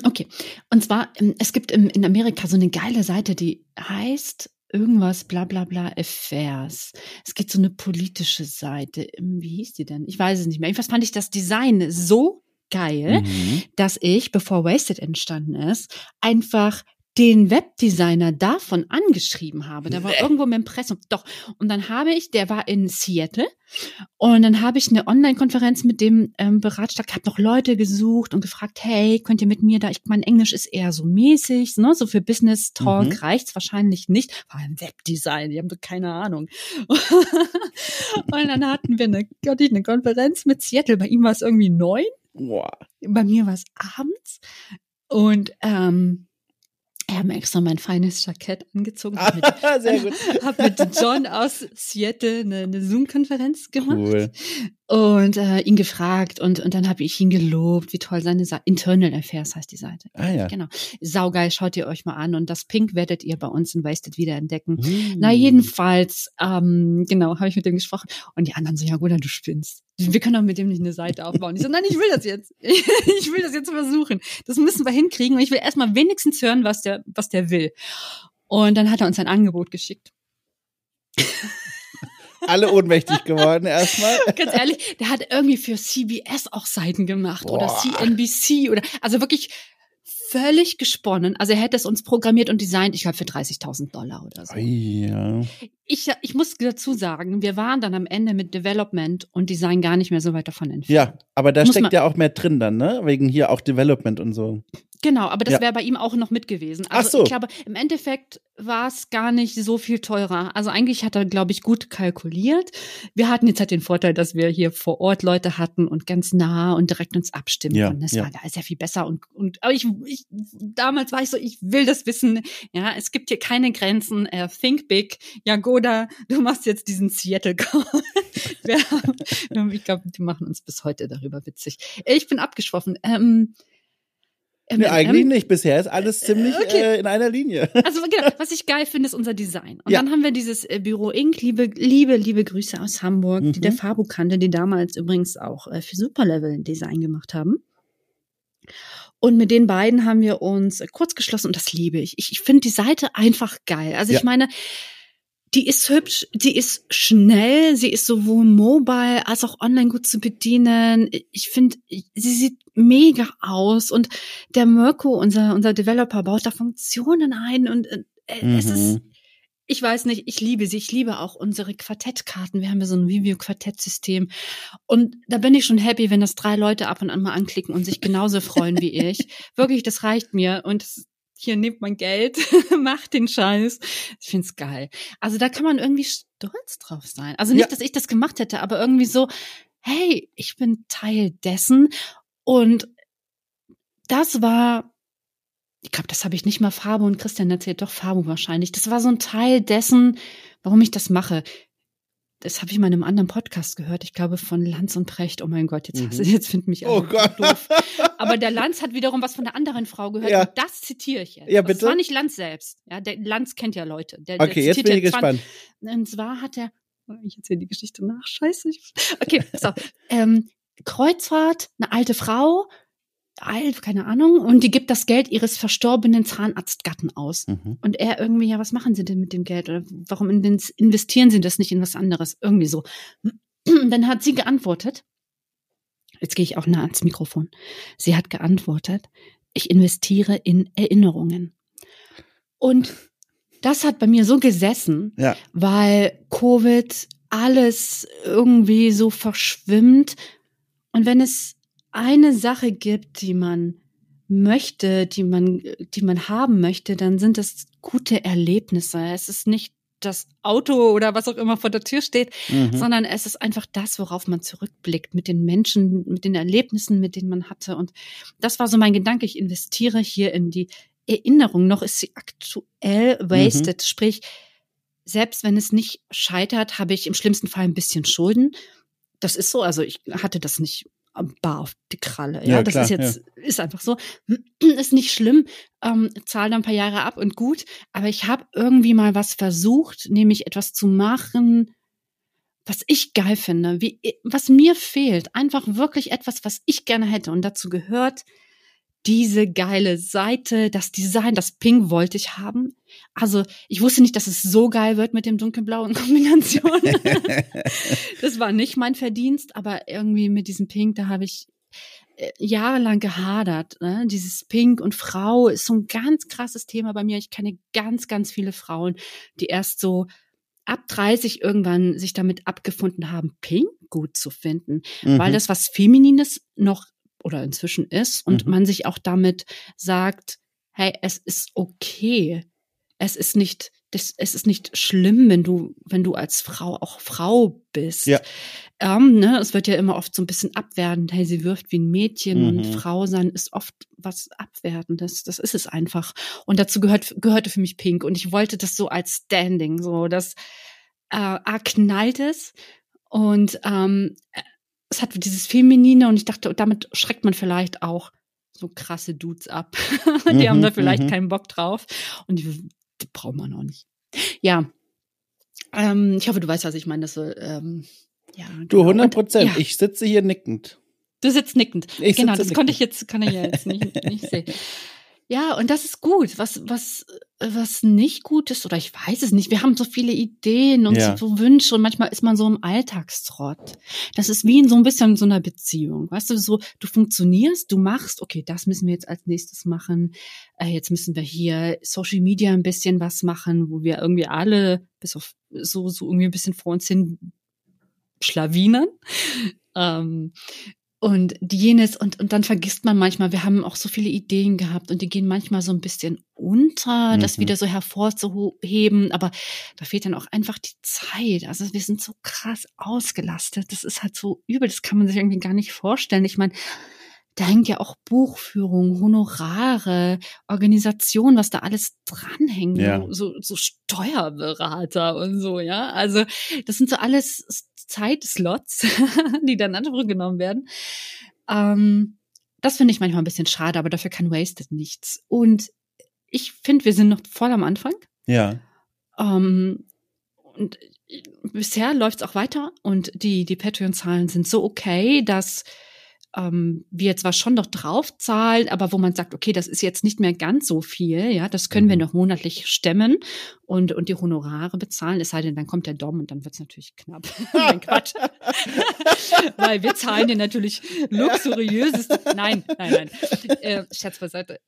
Okay. Und zwar, ähm, es gibt in Amerika so eine geile Seite, die heißt irgendwas bla bla bla Affairs. Es gibt so eine politische Seite. Ähm, Wie hieß die denn? Ich weiß es nicht mehr. Jedenfalls fand ich das Design so geil, Mhm. dass ich, bevor Wasted entstanden ist, einfach den Webdesigner davon angeschrieben habe. Der war irgendwo im Impressum. Doch. Und dann habe ich, der war in Seattle. Und dann habe ich eine Online-Konferenz mit dem ähm, beratschlagt, habe noch Leute gesucht und gefragt, hey, könnt ihr mit mir da, ich mein Englisch ist eher so mäßig, ne? so für Business Talk Mhm. reicht's wahrscheinlich nicht. Vor allem Webdesign, die haben doch keine Ahnung. und dann hatten wir eine, ich eine Konferenz mit Seattle, bei ihm war es irgendwie neun Boah. bei mir war es abends und ähm, ich habe mir extra mein feines Jackett angezogen. Hab mit, Sehr gut. hab mit John aus Seattle eine, eine Zoom-Konferenz gemacht Cool. Und äh, ihn gefragt und, und dann habe ich ihn gelobt, wie toll seine Seite, Internal Affairs heißt die Seite. Ah ja. Genau. Saugeil, schaut ihr euch mal an und das Pink werdet ihr bei uns in Wasted wieder entdecken. Hm. Na, jedenfalls, ähm, genau, habe ich mit dem gesprochen. Und die anderen so, ja, Guda, du spinnst. Wir können doch mit dem nicht eine Seite aufbauen. Ich so, nein, ich will das jetzt. Ich will das jetzt versuchen. Das müssen wir hinkriegen. Und ich will erstmal wenigstens hören, was der, was der will. Und dann hat er uns ein Angebot geschickt. Alle ohnmächtig geworden erstmal. Ganz ehrlich, der hat irgendwie für CBS auch Seiten gemacht oder Boah. CNBC oder, also wirklich völlig gesponnen. Also er hätte es uns programmiert und designt, ich glaube, für 30.000 Dollar oder so. Ja. Ich, ich muss dazu sagen, wir waren dann am Ende mit Development und Design gar nicht mehr so weit davon entfernt. ja, aber da Muss steckt ja auch mehr drin dann, ne? Wegen hier auch Development und so. Genau, aber das Ja. wäre bei ihm auch noch mit gewesen. Ach Also so. ich glaube, im Endeffekt war es gar nicht so viel teurer. Also eigentlich hat er, glaube ich, gut kalkuliert. Wir hatten jetzt halt den Vorteil, dass wir hier vor Ort Leute hatten und ganz nah und direkt uns abstimmen Ja, konnten. Das ja. war da sehr viel besser und, und aber ich, ich damals war ich so, ich will das wissen. Ja, es gibt hier keine Grenzen. Äh, think big. Ja, Goda, du machst jetzt diesen Seattle Call. Ich glaube, die machen uns bis heute darüber witzig. Ich bin abgeschwoffen. Ähm, ähm, Nee, eigentlich ähm, nicht. Bisher ist alles ziemlich okay. äh, in einer Linie. also genau, was ich geil finde, ist unser Design. Und Ja. dann haben wir dieses äh, Büro Inc. Liebe, liebe, liebe Grüße aus Hamburg, die Mhm. der Fabu kannte, die damals übrigens auch äh, für Superlevel ein Design gemacht haben. Und mit den beiden haben wir uns äh, kurz geschlossen und das liebe ich. Ich, ich finde die Seite einfach geil. Also Ja. ich meine, die ist hübsch, die ist schnell, sie ist sowohl mobile als auch online gut zu bedienen. Ich finde, sie sieht mega aus und der Mirko, unser, unser Developer, baut da Funktionen ein und äh, es ist, Mhm. ich weiß nicht, ich liebe sie. Ich liebe auch unsere Quartettkarten. Wir haben ja so ein Review-Quartettsystem. Und da bin ich schon happy, wenn das drei Leute ab und an mal anklicken und sich genauso freuen wie ich. Wirklich, das reicht mir. Und hier nehmt mein Geld, macht den Scheiß. Ich find's geil. Also da kann man irgendwie stolz drauf sein. Also nicht, ja. dass ich das gemacht hätte, aber irgendwie so, hey, ich bin Teil dessen. Und das war ich glaube, das habe ich nicht mal Fabo und Christian erzählt, doch Fabo wahrscheinlich. Das war so ein Teil dessen, warum ich das mache. Das habe ich mal in einem anderen Podcast gehört. Ich glaube von Lanz und Precht. Oh mein Gott, jetzt, mhm. jetzt finden mich alle oh Gott. doof. Aber der Lanz hat wiederum was von der anderen Frau gehört. Ja. Und das zitiere ich jetzt. Ja, bitte. Das war nicht Lanz selbst. Ja, der Lanz kennt ja Leute. Der, okay, der jetzt bin ich gespannt. Und zwar hat er, oh, ich erzähle die Geschichte nach. Scheiße. Okay, so. ähm, Kreuzfahrt, eine alte Frau, alt, keine Ahnung, und die gibt das Geld ihres verstorbenen Zahnarztgatten aus. Mhm. Und er irgendwie, ja, was machen sie denn mit dem Geld? Oder warum investieren sie das nicht in was anderes? Irgendwie so. Dann hat sie geantwortet, jetzt gehe ich auch nah ans Mikrofon. Sie hat geantwortet, ich investiere in Erinnerungen. Und das hat bei mir so gesessen, ja. weil Covid alles irgendwie so verschwimmt. Und wenn es eine Sache gibt, die man möchte, die man, die man haben möchte, dann sind das gute Erlebnisse. Es ist nicht das Auto oder was auch immer vor der Tür steht, mhm. sondern es ist einfach das, worauf man zurückblickt, mit den Menschen, mit den Erlebnissen, mit denen man hatte. Und das war so mein Gedanke. Ich investiere hier in die Erinnerung. Noch ist sie aktuell wasted. Mhm. Sprich, selbst wenn es nicht scheitert, habe ich im schlimmsten Fall ein bisschen Schulden. Das ist so. Also ich hatte das nicht bar auf die Kralle. Ja, ja das klar, ist jetzt, ja. ist einfach so. Ist nicht schlimm, ähm, zahl dann ein paar Jahre ab und gut. Aber ich habe irgendwie mal was versucht, nämlich etwas zu machen, was ich geil finde, wie, was mir fehlt. Einfach wirklich etwas, was ich gerne hätte. Und dazu gehört diese geile Seite, das Design, das Pink wollte ich haben. Also ich wusste nicht, dass es so geil wird mit dem dunkelblauen Kombination. das war nicht mein Verdienst, aber irgendwie mit diesem Pink, da habe ich äh, jahrelang gehadert. Ne? Dieses Pink und Frau ist so ein ganz krasses Thema bei mir. Ich kenne ganz, ganz viele Frauen, die erst so ab 30 irgendwann sich damit abgefunden haben, Pink gut zu finden, mhm. weil das was Feminines noch oder inzwischen ist und mhm. man sich auch damit sagt, hey, es ist okay. Es ist nicht, das, es ist nicht schlimm, wenn du, wenn du als Frau auch Frau bist. Ja. Ähm, ne, es wird ja immer oft so ein bisschen abwertend, hey, sie wirft wie ein Mädchen mhm. und Frau sein ist oft was Abwertendes. Das ist es einfach. Und dazu gehört, gehörte für mich Pink. Und ich wollte das so als Standing, so das äh, knallt es. Und ähm, es hat dieses Feminine und ich dachte, damit schreckt man vielleicht auch so krasse Dudes ab. die mhm, haben da vielleicht mhm. keinen Bock drauf und die, die braucht man auch nicht. Ja, ähm, ich hoffe, du weißt, was ich meine. Das so, ähm, ja, du, 100 genau. Prozent. Ja. Ich sitze hier nickend. Du sitzt nickend. Ich genau, das nickend. konnte ich jetzt, kann ich ja jetzt nicht, nicht sehen. Ja, und das ist gut. Was, was, was nicht gut ist, oder ich weiß es nicht. Wir haben so viele Ideen und ja. so Wünsche und manchmal ist man so im Alltagstrott. Das ist wie in so ein bisschen so einer Beziehung. Weißt du, so, du funktionierst, du machst, okay, das müssen wir jetzt als nächstes machen. Äh, jetzt müssen wir hier Social Media ein bisschen was machen, wo wir irgendwie alle bis auf so, so irgendwie ein bisschen vor uns hin schlawinern. Ähm, und jenes und, und dann vergisst man manchmal, wir haben auch so viele Ideen gehabt und die gehen manchmal so ein bisschen unter, mhm. das wieder so hervorzuheben, aber da fehlt dann auch einfach die Zeit. Also wir sind so krass ausgelastet, das ist halt so übel, das kann man sich irgendwie gar nicht vorstellen. Ich meine, da hängt ja auch Buchführung, Honorare, Organisation, was da alles dranhängt, ja. so, so Steuerberater und so, ja. Also das sind so alles Zeitslots, die dann Anspruch genommen werden. Ähm, das finde ich manchmal ein bisschen schade, aber dafür kann Wasted nichts. Und ich finde, wir sind noch voll am Anfang. Ja. Ähm, und bisher läuft es auch weiter und die, die Patreon-Zahlen sind so okay, dass ähm, wir zwar schon noch draufzahlen, aber wo man sagt, okay, das ist jetzt nicht mehr ganz so viel, ja, das können mhm. wir noch monatlich stemmen und, und die Honorare bezahlen, es sei denn, dann kommt der Dom und dann wird's natürlich knapp. Nein, Quatsch. Weil wir zahlen dir natürlich luxuriöses. Nein, nein, nein. Äh, Scherz beiseite.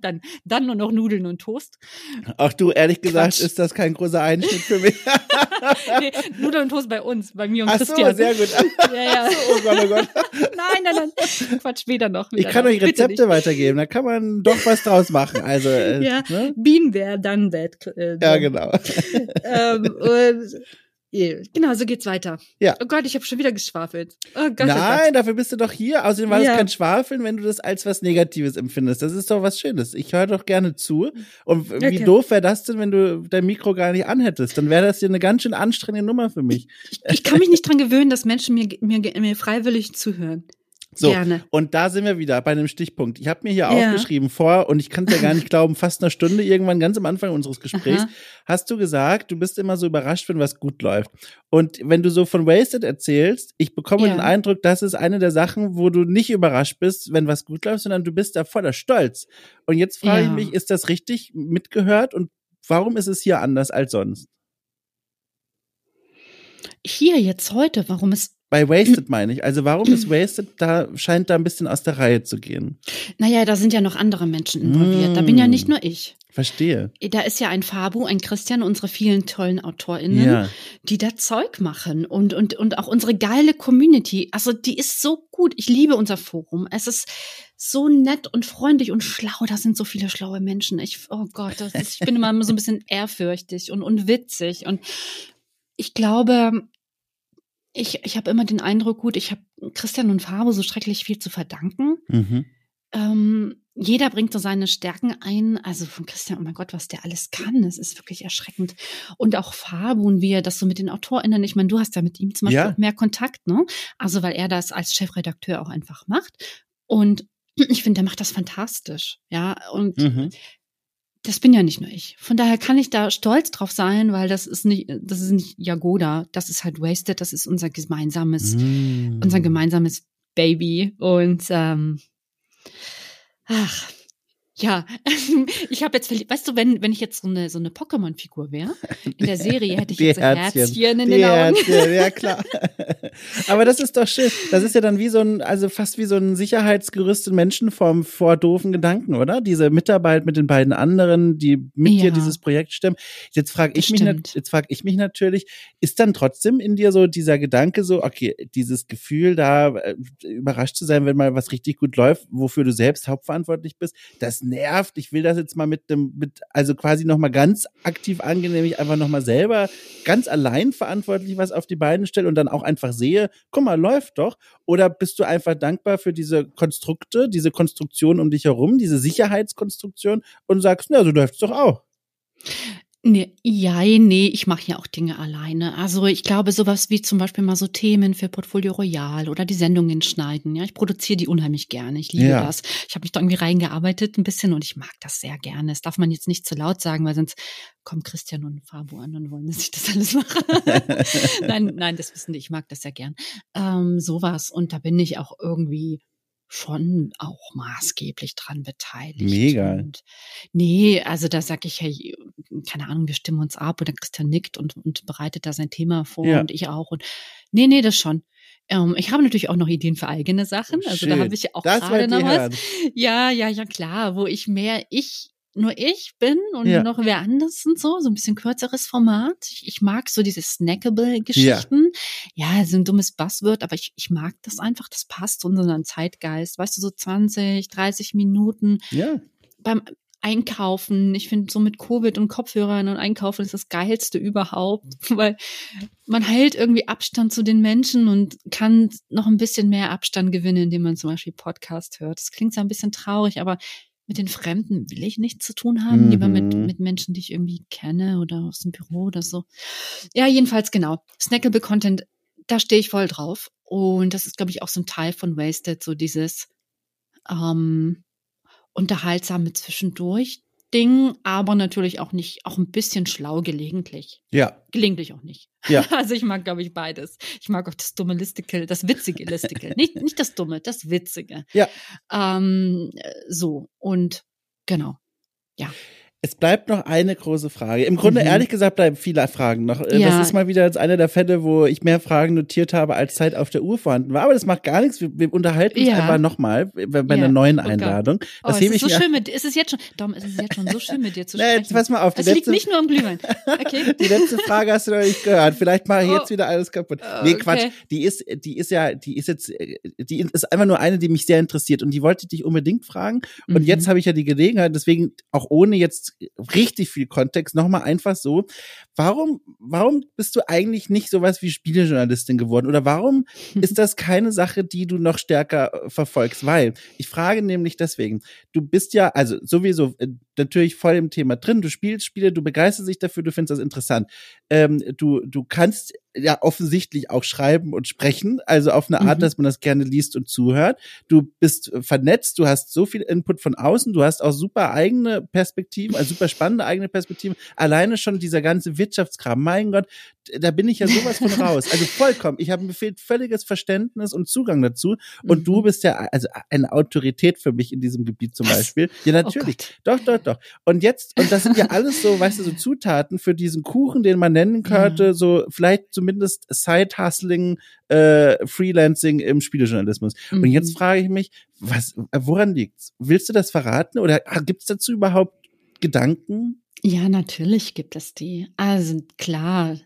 dann, dann nur noch Nudeln und Toast. Auch du, ehrlich gesagt, Quatsch. ist das kein großer Einschnitt für mich. nee, Nudeln und Toast bei uns, bei mir und Ach Christian. So, sehr gut. ja, ja. So, oh Gott, oh Gott. nein, nein, nein. Quatsch, weder noch. Weder ich kann noch. euch Rezepte weitergeben, da kann man doch was draus machen. Also, äh, ja, ne? Bean there, done that. Äh, Ja, genau. ähm, und, genau, so geht's weiter. Ja. Oh Gott, ich habe schon wieder geschwafelt. Oh Gott, oh Nein, Gott. dafür bist du doch hier. Außerdem war Ja. das kein Schwafeln, wenn du das als was Negatives empfindest. Das ist doch was Schönes. Ich höre doch gerne zu. Und wie Okay. doof wäre das denn, wenn du dein Mikro gar nicht anhättest? Dann wäre das hier eine ganz schön anstrengende Nummer für mich. Ich kann mich nicht dran gewöhnen, dass Menschen mir, mir, mir freiwillig zuhören. So, Gerne. und da sind wir wieder bei einem Stichpunkt. Ich habe mir hier Ja. aufgeschrieben vor, und ich kann es ja gar nicht glauben, fast eine Stunde irgendwann ganz am Anfang unseres Gesprächs, Aha. hast du gesagt, du bist immer so überrascht, wenn was gut läuft. Und wenn du so von Wasted erzählst, ich bekomme Ja. den Eindruck, das ist eine der Sachen, wo du nicht überrascht bist, wenn was gut läuft, sondern du bist da voller Stolz. Und jetzt frage Ja. ich mich, ist das richtig mitgehört und warum ist es hier anders als sonst? Hier jetzt heute, warum es, Bei Wasted meine ich. Also warum ist Wasted da, scheint da ein bisschen aus der Reihe zu gehen. naja, da sind ja noch andere Menschen involviert. Da bin ja Mm. nicht nur ich. Verstehe. Da ist ja ein Fabu, ein Christian, unsere vielen tollen AutorInnen, Ja. die da Zeug machen und, und, und auch unsere geile Community. Also die ist so gut. Ich liebe unser Forum. Es ist so nett und freundlich und schlau. Da sind so viele schlaue Menschen. Ich, oh Gott, ist, ich bin immer so ein bisschen ehrfürchtig und, und witzig. Und ich glaube, ich, ich habe immer den Eindruck, gut, ich habe Christian und Fabo so schrecklich viel zu verdanken. Mhm. Ähm, jeder bringt so seine Stärken ein. Also von Christian, oh mein Gott, was der alles kann, es ist wirklich erschreckend. Und auch Fabu und wie er das so mit den AutorInnen, ich meine, du hast ja mit ihm zum Beispiel Ja. auch mehr Kontakt, ne? Also weil er das als Chefredakteur auch einfach macht. Und ich finde, der macht das fantastisch, ja. Und Mhm. Das bin ja nicht nur ich. Von daher kann ich da stolz drauf sein, weil das ist nicht, das ist nicht Jagoda, das ist halt Wasted, das ist unser gemeinsames Mm. unser gemeinsames Baby. Und ähm, ach, ja, ich habe jetzt, verliebt- weißt du, wenn, wenn ich jetzt so eine, so eine Pokémon-Figur wäre, in der Serie hätte ich Die jetzt so Herzchen. Herzchen in Die den Augen. Herzchen, ja klar. Aber das ist doch schön. Das ist ja dann wie so ein, also fast wie so ein Sicherheitsgerüst in Menschenform vor doofen Gedanken, oder? Diese Mitarbeit mit den beiden anderen, die mit dir Ja. dieses Projekt stemmen. Jetzt frage ich mich, jetzt frage ich mich natürlich, ist dann trotzdem in dir so dieser Gedanke so, okay, dieses Gefühl da äh, überrascht zu sein, wenn mal was richtig gut läuft, wofür du selbst hauptverantwortlich bist, das nervt. Ich will das jetzt mal mit dem, mit, also quasi nochmal ganz aktiv angehen, nämlich einfach nochmal selber ganz allein verantwortlich was auf die Beine stelle und dann auch einfach sehe, guck mal, läuft doch. Oder bist du einfach dankbar für diese Konstrukte, diese Konstruktion um dich herum, diese Sicherheitskonstruktion und sagst, na, so läuft's doch auch. Nee, ja, nee, ich mache ja auch Dinge alleine. Also ich glaube, sowas wie zum Beispiel mal so Themen für Portfolio Royal oder die Sendungen schneiden. Ja, ich produziere die unheimlich gerne. Ich liebe Ja. das. Ich habe mich da irgendwie reingearbeitet ein bisschen und ich mag das sehr gerne. Das darf man jetzt nicht zu laut sagen, weil sonst kommen Christian und Fabo an und wollen, dass ich das alles mache. nein, nein, das wissen die. Ich mag das sehr gern. Ähm, sowas. Und da bin ich auch irgendwie schon auch maßgeblich dran beteiligt. Mega. Und nee, also da sag ich, hey, keine Ahnung, wir stimmen uns ab oder Christian nickt und, und bereitet da sein Thema vor Ja. und ich auch. Und nee, nee, das schon. Ähm, ich habe natürlich auch noch Ideen für eigene Sachen. Also da Schön. habe ich ja auch Das gerade noch was. Ja, ja, ja, klar, wo ich mehr ich, nur ich bin und Ja. noch wer anders und so, so ein bisschen kürzeres Format. Ich, ich mag so diese Snackable-Geschichten. Ja. so ein dummes Buzzword, aber ich, ich mag das einfach, das passt zu unserem Zeitgeist. Weißt du, so 20, 30 Minuten Ja. beim Einkaufen. Ich finde, so mit Covid und Kopfhörern und Einkaufen ist das Geilste überhaupt, weil man hält irgendwie Abstand zu den Menschen und kann noch ein bisschen mehr Abstand gewinnen, indem man zum Beispiel Podcast hört. Das klingt so ein bisschen traurig, aber mit den Fremden will ich nichts zu tun haben, Mhm. lieber mit, mit Menschen, die ich irgendwie kenne oder aus dem Büro oder so. Ja, jedenfalls genau. Snackable Content, da stehe ich voll drauf. Und das ist, glaube ich, auch so ein Teil von Wasted, so dieses ähm, unterhaltsame zwischendurch Ding, aber natürlich auch nicht, auch ein bisschen schlau gelegentlich. Ja. Gelegentlich auch nicht. Ja. Also ich mag, glaube ich, beides. Ich mag auch das dumme Listicle, das witzige Listicle. nicht, nicht das dumme, das witzige. Ja. Ähm, äh, so, und genau. Es bleibt noch eine große Frage. Im Grunde, Mhm. ehrlich gesagt, bleiben viele Fragen noch. Äh, Ja. Das ist mal wieder jetzt einer der Fälle, wo ich mehr Fragen notiert habe, als Zeit auf der Uhr vorhanden war. Aber das macht gar nichts. Wir, wir unterhalten uns Ja. einfach nochmal bei Ja. einer neuen Oh. Einladung. Oh, Das es hebe ist ich so schön mit, es ist jetzt schon, Dom, es ist jetzt schon so schön mit dir zu sprechen. jetzt pass mal auf, Es liegt nicht nur am Glühwein. Okay. Die letzte Frage hast du noch nicht gehört. Vielleicht mache ich Oh. jetzt wieder alles kaputt. Oh, Nee, okay. Quatsch. Die ist, die ist ja, die ist jetzt, die ist einfach nur eine, die mich sehr interessiert und die wollte ich dich unbedingt fragen. Und Mhm. jetzt habe ich ja die Gelegenheit, deswegen auch ohne jetzt richtig viel Kontext, nochmal einfach so. Warum, warum bist du eigentlich nicht sowas wie Spielejournalistin geworden? Oder warum ist das keine Sache, die du noch stärker äh, verfolgst? Weil ich frage nämlich deswegen, du bist ja, also sowieso äh, natürlich voll im Thema drin, du spielst Spiele, du begeisterst dich dafür, du findest das interessant. Ähm, du, du kannst ja offensichtlich auch schreiben und sprechen, also auf eine Art, Mhm. dass man das gerne liest und zuhört. Du bist äh, vernetzt, du hast so viel Input von außen, du hast auch super eigene Perspektiven, also super spannende eigene Perspektiven. Alleine schon dieser ganze Wirtschaftskram, mein Gott, da bin ich ja sowas von raus. Also vollkommen. Ich habe mir fehlt völliges Verständnis und Zugang dazu. Und du Mhm. bist ja also eine Autorität für mich in diesem Gebiet zum? Beispiel. Ja, Oh natürlich. Gott. Doch, doch, doch. Und jetzt, und das sind ja alles so, weißt du, so Zutaten für diesen Kuchen, den man nennen könnte, Ja. so vielleicht zumindest Side-Hustling, äh, Freelancing im Spielejournalismus. Und Mhm. jetzt frage ich mich, was, woran liegt's? Willst du das verraten oder gibt's dazu überhaupt Gedanken? Ja, natürlich gibt es die. Also klar,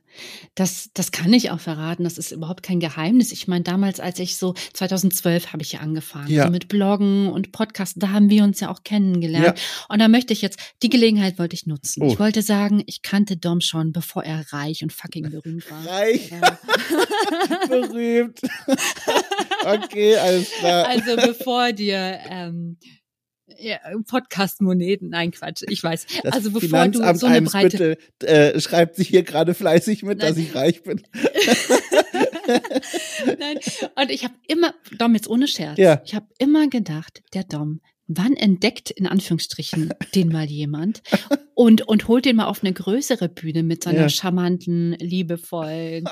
das, das kann ich auch verraten. Das ist überhaupt kein Geheimnis. Ich meine, damals, als ich so 2012 habe ich ja angefangen, Ja. so mit Bloggen und Podcasten. Da haben wir uns ja auch kennengelernt. Und da möchte ich jetzt die Gelegenheit wollte ich nutzen. Oh. Ich wollte sagen, ich kannte Dom schon, bevor er reich und fucking berühmt war. Reich, Ja. berühmt. okay, alles klar. Also bevor dir ähm, ja, Podcast-Moneten, nein Quatsch, ich weiß. Das also bevor du Finanzamt so eine breite äh, schreibt sich hier gerade fleißig mit, dass Nein. ich reich bin. Nein. Und ich habe immer, Dom jetzt ohne Scherz, Ja. ich habe immer gedacht, der Dom, wann entdeckt in Anführungsstrichen den mal jemand und, und holt den mal auf eine größere Bühne mit seiner Ja. charmanten, liebevollen.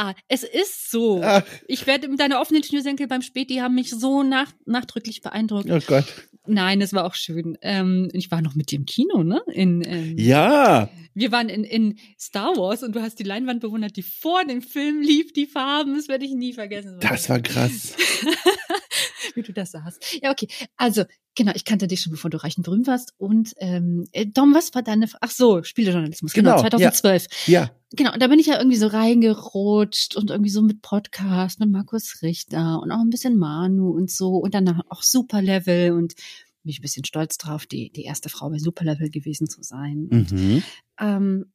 Ah, es ist so. Ach, Ich werde deine offenen Schnürsenkel beim Spät, die haben mich so nach, nachdrücklich beeindruckt. oh Gott. Nein, es war auch schön. Ähm, ich war noch mit dir im Kino, ne? In, ähm, Ja, Wir waren in, in Star Wars und du hast die Leinwand bewundert, die vor dem Film lief, die Farben, das werde ich nie vergessen. das war krass. Wie du das sahst. Ja, okay. Also, genau, ich kannte dich schon, bevor du reich und berühmt warst. Und ähm, äh, Dom, was war deine... Ach so, Spielejournalismus, genau, Genau, 2012. Ja, Genau, und da bin ich ja irgendwie so reingerutscht und irgendwie so mit Podcast mit Markus Richter und auch ein bisschen Manu und so und dann auch Superlevel und bin ich ein bisschen stolz drauf, die, die erste Frau bei Superlevel gewesen zu sein. mhm. Ähm,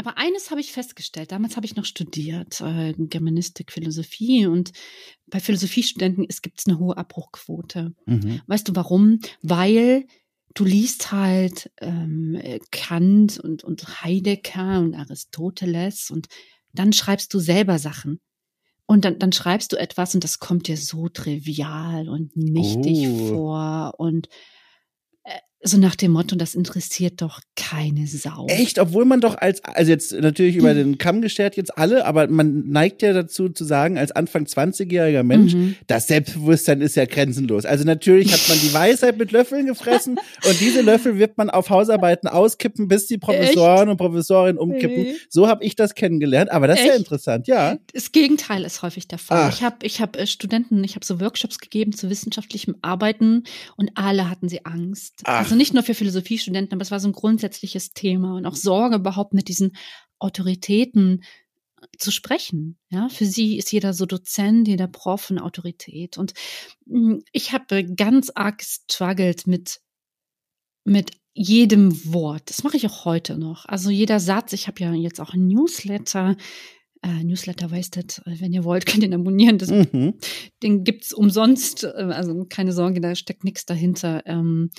aber eines habe ich festgestellt, damals habe ich noch studiert, äh, Germanistik, Philosophie und bei Philosophiestudenten es gibt eine hohe Abbruchquote. Mhm. Weißt du warum? Weil du liest halt ähm, Kant und, und Heidegger und Aristoteles und dann schreibst du selber Sachen. Und dann, dann schreibst du etwas und das kommt dir so trivial und nichtig Oh. vor und äh, so nach dem Motto, das interessiert doch keine Sau. Echt, obwohl man doch als, also jetzt natürlich über den Kamm geschert jetzt alle, aber man neigt ja dazu zu sagen, als Anfang 20-jähriger Mensch, Mhm. das Selbstbewusstsein ist ja grenzenlos. Also natürlich hat man die Weisheit mit Löffeln gefressen und diese Löffel wird man auf Hausarbeiten auskippen, bis die Professoren und Professorinnen umkippen. Nee. So habe ich das kennengelernt, aber das ist ja Echt? interessant, ja. Das Gegenteil ist häufig der Fall. Ach. Ich habe ich hab, äh, Studenten, ich habe so Workshops gegeben zu wissenschaftlichem Arbeiten und alle hatten sie Angst. Ach. Also nicht nur für Philosophiestudenten, aber es war so ein grundsätzliches Thema und auch Sorge überhaupt mit diesen Autoritäten zu sprechen. Ja, für sie ist jeder so Dozent, jeder Prof eine Autorität. Und mh, ich habe ganz arg gestruggelt mit mit jedem Wort. Das mache ich auch heute noch. Also jeder Satz. Ich habe ja jetzt auch ein Newsletter. Äh, Newsletter Wasted, äh, wenn ihr wollt, könnt ihr ihn abonnieren. Das, Mhm. Den gibt's umsonst. Äh, also keine Sorge, da steckt nichts dahinter. Ähm,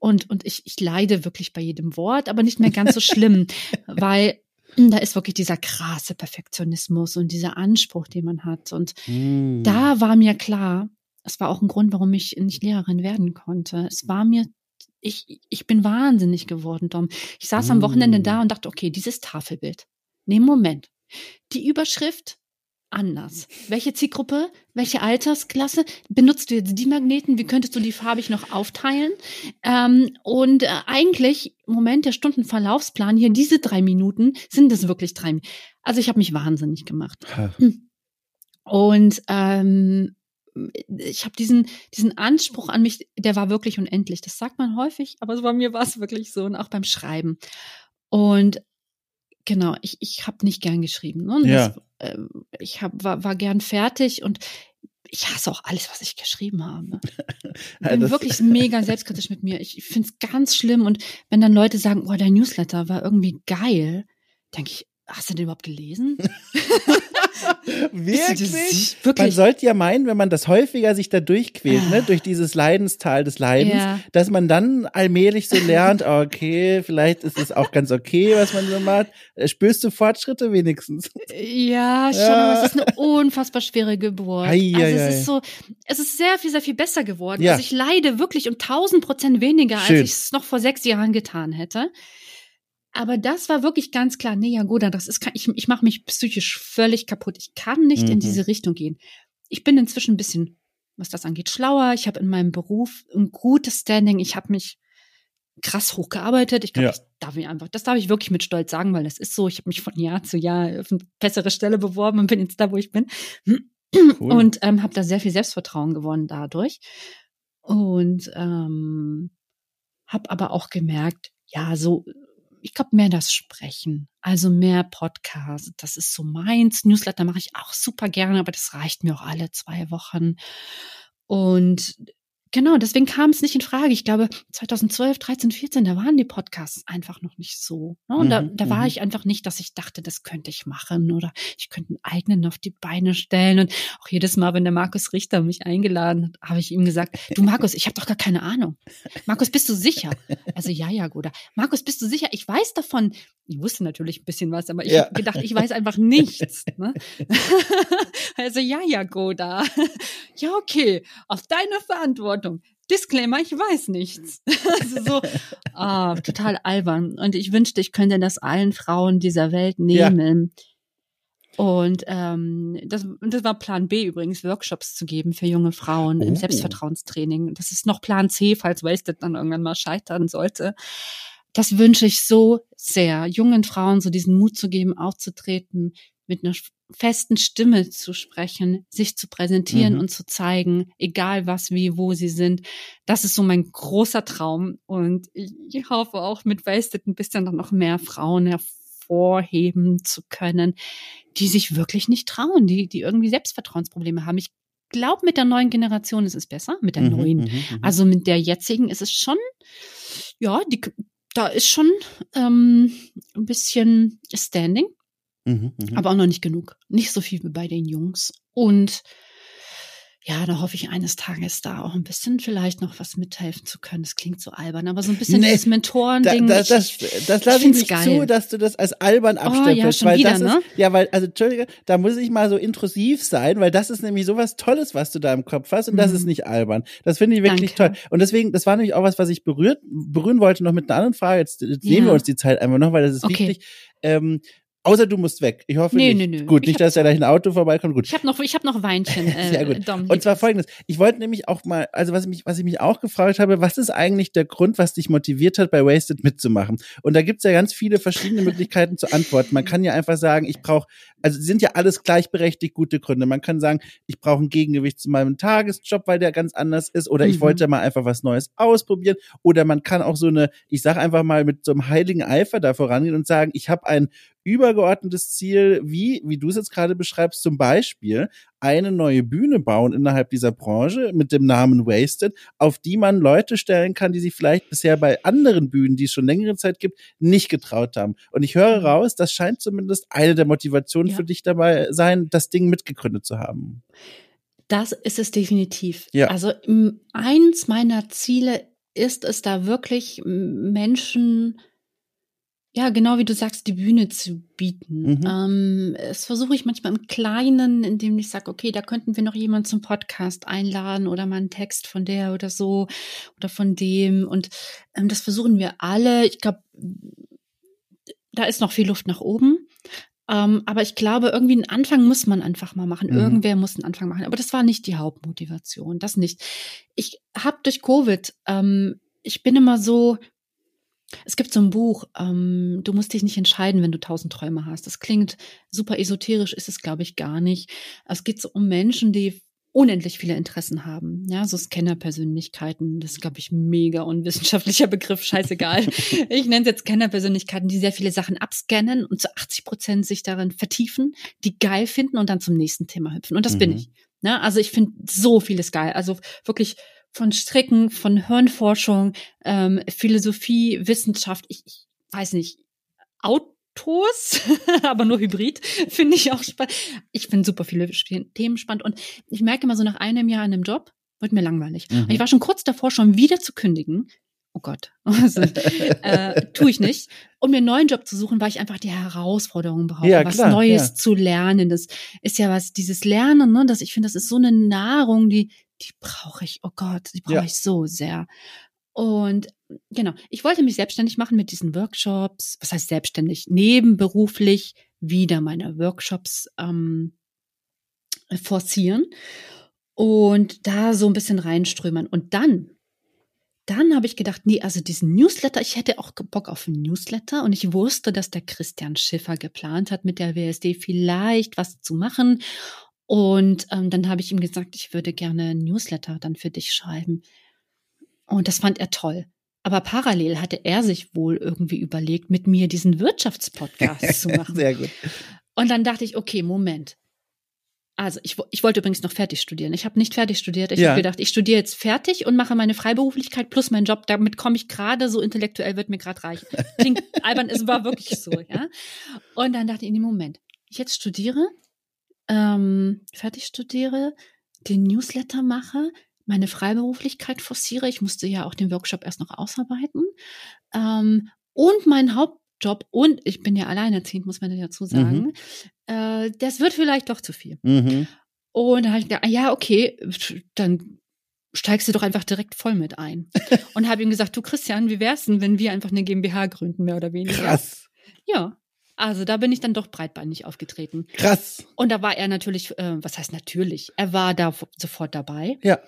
und, und ich, ich leide wirklich bei jedem Wort, aber nicht mehr ganz so schlimm, weil da ist wirklich dieser krasse Perfektionismus und dieser Anspruch, den man hat. Und Mhm. da war mir klar, es war auch ein Grund, warum ich nicht Lehrerin werden konnte. Es war mir, ich, ich bin wahnsinnig geworden, Dom. Ich saß am Mm. Wochenende da und dachte, okay, dieses Tafelbild. Nee, Moment. Die Überschrift anders. Welche Zielgruppe, welche Altersklasse? Benutzt du jetzt die Magneten? Wie könntest du die farbig noch aufteilen? Ähm, und äh, eigentlich, Moment, der Stundenverlaufsplan hier, diese drei Minuten, sind es wirklich drei Minuten. Also ich habe mich wahnsinnig gemacht. Hm. Und ähm, ich habe diesen, diesen Anspruch an mich, der war wirklich unendlich. Das sagt man häufig, aber bei mir war es wirklich so und auch beim Schreiben. Und genau, ich, ich habe nicht gern geschrieben. Ne? Ja. Das, äh, ich hab, war, war gern fertig und ich hasse auch alles, was ich geschrieben habe. Ich bin wirklich mega selbstkritisch mit mir. Ich finde es ganz schlimm. Und wenn dann Leute sagen, oh, dein Newsletter war irgendwie geil, denke ich, hast du den überhaupt gelesen? Wirklich? sich- Man Wirklich. sollte ja meinen, wenn man das häufiger sich da durchquält, ne, durch dieses Leidenstal des Leidens, Ja. dass man dann allmählich so lernt, okay, vielleicht ist es auch ganz okay, was man so macht. Äh, Spürst du Fortschritte wenigstens? Ja, schon, Ja. aber es ist eine unfassbar schwere Geburt. Ei, also ei, es ei. ist so, es ist sehr viel, sehr viel besser geworden. Ja. Also ich leide wirklich um tausend Prozent weniger, Schön. als ich es noch vor sechs Jahren getan hätte. Aber das war wirklich ganz klar, nee, ja gut, das ist, ich, ich mache mich psychisch völlig kaputt. Ich kann nicht in Mhm. diese Richtung gehen. Ich bin inzwischen ein bisschen, was das angeht, schlauer. Ich habe in meinem Beruf ein gutes Standing. Ich habe mich krass hochgearbeitet. Ich glaube, Ja. das darf ich einfach, das darf ich wirklich mit Stolz sagen, weil das ist so. Ich habe mich von Jahr zu Jahr auf eine bessere Stelle beworben und bin jetzt da, wo ich bin. Cool. Und ähm, habe da sehr viel Selbstvertrauen gewonnen dadurch. Und ähm, habe aber auch gemerkt, ja, so, ich glaube, mehr das Sprechen, also mehr Podcast, das ist so meins. Newsletter mache ich auch super gerne, aber das reicht mir auch alle zwei Wochen. Und genau, deswegen kam es nicht in Frage. Ich glaube, 2012, 13, 14, da waren die Podcasts einfach noch nicht so. Ne? Und da, Mhm, da war mhm. ich einfach nicht, dass ich dachte, das könnte ich machen oder ich könnte einen eigenen auf die Beine stellen. Und auch jedes Mal, wenn der Markus Richter mich eingeladen hat, habe ich ihm gesagt, du Markus, ich habe doch gar keine Ahnung. Markus, bist du sicher? Also ja, ja, Guda. Markus, bist du sicher? Ich weiß davon. Ich wusste natürlich ein bisschen was, aber ich Ja. habe gedacht, ich weiß einfach nichts. Ne? also ja, ja, Goda. Ja, okay, auf deine Verantwortung. Disclaimer, ich weiß nichts. Also so, ah, total albern. Und ich wünschte, ich könnte das allen Frauen dieser Welt Ja. nehmen. Und ähm, das, das war Plan B übrigens, Workshops zu geben für junge Frauen Oh. im Selbstvertrauenstraining. Das ist noch Plan C, falls Wasted dann irgendwann mal scheitern sollte. Das wünsche ich so sehr, jungen Frauen so diesen Mut zu geben, aufzutreten, mit einer festen Stimme zu sprechen, sich zu präsentieren Mhm. und zu zeigen, egal was, wie, wo sie sind. Das ist so mein großer Traum. Und ich, hoffe auch mit Wasted ein bisschen dann noch mehr Frauen hervorheben zu können, die sich wirklich nicht trauen, die, die irgendwie Selbstvertrauensprobleme haben. Ich glaube, mit der neuen Generation ist es besser, mit der Mhm, neuen. mhm, mhm. Also mit der jetzigen ist es schon, ja, die, da ist schon ähm, ein bisschen Standing, Mhm, mhm. aber auch noch nicht genug. Nicht so viel wie bei den Jungs. Und ja, da hoffe ich eines Tages da auch ein bisschen vielleicht noch was mithelfen zu können. Das klingt so albern, aber so ein bisschen Nee, dieses Da, Mentorending. da, ich- das das lasse ich find's nicht geil. zu, dass du das als albern Oh, abstempelst. ja, schon weil wieder, das ne? ist, ja, weil, also Entschuldige, da muss ich mal so intrusiv sein, weil das ist nämlich sowas Tolles, was du da im Kopf hast und das Mhm. ist nicht albern. Das finde ich wirklich Danke. toll. Und deswegen, das war nämlich auch was, was ich berührt, berühren wollte noch mit einer anderen Frage. Jetzt, jetzt Ja. nehmen wir uns die Zeit einfach noch, weil das ist Okay. wichtig. Ähm, außer du musst weg. Ich hoffe Nee, nicht. nee, nee. Gut, Ich nicht, dass da gleich ein Auto vorbeikommt. Gut. Ich habe noch, ich hab noch Weinchen. Äh, Sehr gut. Dom, Und zwar folgendes. Ich wollte nämlich auch mal, also was ich mich, was ich mich auch gefragt habe, was ist eigentlich der Grund, was dich motiviert hat, bei Wasted mitzumachen? Und da gibt's ja ganz viele verschiedene Möglichkeiten zu antworten. Man kann ja einfach sagen, ich brauche, also sind ja alles gleichberechtigt gute Gründe. Man kann sagen, ich brauche ein Gegengewicht zu meinem Tagesjob, weil der ganz anders ist, oder ich Mhm. wollte mal einfach was Neues ausprobieren. Oder man kann auch so eine, ich sage einfach mal mit so einem heiligen Eifer da vorangehen und sagen, ich habe ein übergeordnetes Ziel, wie, wie du es jetzt gerade beschreibst, zum Beispiel eine neue Bühne bauen innerhalb dieser Branche mit dem Namen Wasted, auf die man Leute stellen kann, die sich vielleicht bisher bei anderen Bühnen, die es schon längere Zeit gibt, nicht getraut haben. Und ich höre raus, das scheint zumindest eine der Motivationen Ja. für dich dabei sein, das Ding mitgegründet zu haben. Das ist es definitiv. Ja. Also eins meiner Ziele ist es da wirklich Menschen, ja, genau wie du sagst, die Bühne zu bieten. Mhm. Ähm, das versuche ich manchmal im Kleinen, indem ich sage, okay, da könnten wir noch jemanden zum Podcast einladen oder mal einen Text von der oder so oder von dem. Und ähm, das versuchen wir alle. Ich glaube, da ist noch viel Luft nach oben. Ähm, aber ich glaube, irgendwie einen Anfang muss man einfach mal machen. Mhm. Irgendwer muss einen Anfang machen. Aber das war nicht die Hauptmotivation. Das nicht. Ich habe durch Covid, ähm, ich bin immer so, es gibt so ein Buch, ähm, du musst dich nicht entscheiden, wenn du tausend Träume hast. Das klingt super esoterisch, ist es, glaube ich, gar nicht. Es geht so um Menschen, die unendlich viele Interessen haben. Ja, so Scanner-Persönlichkeiten, das ist, glaube ich, mega unwissenschaftlicher Begriff, scheißegal. ich nenne es jetzt Scanner-Persönlichkeiten, die sehr viele Sachen abscannen und zu 80 Prozent sich darin vertiefen, die geil finden und dann zum nächsten Thema hüpfen. Und das mhm. bin ich. Ja, also ich finde so vieles geil. Also wirklich von Stricken, von Hirnforschung, ähm, Philosophie, Wissenschaft, ich, ich weiß nicht, Autos, aber nur Hybrid, finde ich auch spannend. Ich finde super viele Themen spannend und ich merke immer so nach einem Jahr in einem Job, wird mir langweilig. Mhm. Ich war schon kurz davor, schon wieder zu kündigen. Oh Gott, also, äh, tue ich nicht. Um mir einen neuen Job zu suchen, weil ich einfach die Herausforderung brauche, ja, was klar, Neues ja. zu lernen. Das ist ja was, dieses Lernen, ne, dass ich finde, das ist so eine Nahrung, die die brauche ich, oh Gott, die brauche ja. ich so sehr. Und genau, ich wollte mich selbstständig machen mit diesen Workshops. Was heißt selbstständig? Nebenberuflich wieder meine Workshops ähm, forcieren und da so ein bisschen reinströmern. Und dann, dann habe ich gedacht, nee, also diesen Newsletter, ich hätte auch Bock auf einen Newsletter und ich wusste, dass der Christian Schiffer geplant hat, mit der WSD vielleicht was zu machen. Und ähm, dann habe ich ihm gesagt, ich würde gerne ein Newsletter dann für dich schreiben. Und das fand er toll. Aber parallel hatte er sich wohl irgendwie überlegt, mit mir diesen Wirtschaftspodcast zu machen. Sehr gut. Und dann dachte ich, okay, Moment. Also ich, ich wollte übrigens noch fertig studieren. Ich habe nicht fertig studiert. Ich ja. habe gedacht, ich studiere jetzt fertig und mache meine Freiberuflichkeit plus meinen Job. Damit komme ich gerade so intellektuell, wird mir gerade reichen. Klingt albern, es war wirklich so, ja. Und dann dachte ich, in dem Moment, ich jetzt studiere, ähm, fertig studiere, den Newsletter mache, meine Freiberuflichkeit forciere. Ich musste ja auch den Workshop erst noch ausarbeiten. Ähm, und mein Hauptjob, und ich bin ja alleinerziehend, muss man dazu sagen, mhm. äh, das wird vielleicht doch zu viel. Mhm. Und da habe ich gedacht, ah, ja, okay, dann steigst du doch einfach direkt voll mit ein. und habe ihm gesagt, du Christian, wie wär's denn, wenn wir einfach eine GmbH gründen, mehr oder weniger? Krass. Ja. Also da bin ich dann doch breitbeinig aufgetreten. Krass. Und da war er natürlich, äh, was heißt natürlich? Er war da sofort dabei. Ja.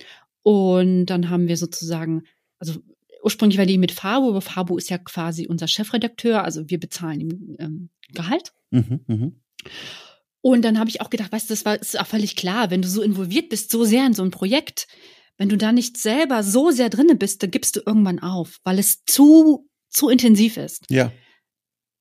Und dann haben wir sozusagen, also ursprünglich war die mit Fabo, aber Fabo ist ja quasi unser Chefredakteur, also wir bezahlen ihm ähm, Gehalt. Mhm, mh. Und dann habe ich auch gedacht, weißt du, das war ist auch völlig klar, wenn du so involviert bist, so sehr in so ein Projekt, wenn du da nicht selber so sehr drinne bist, dann gibst du irgendwann auf, weil es zu zu intensiv ist. Ja.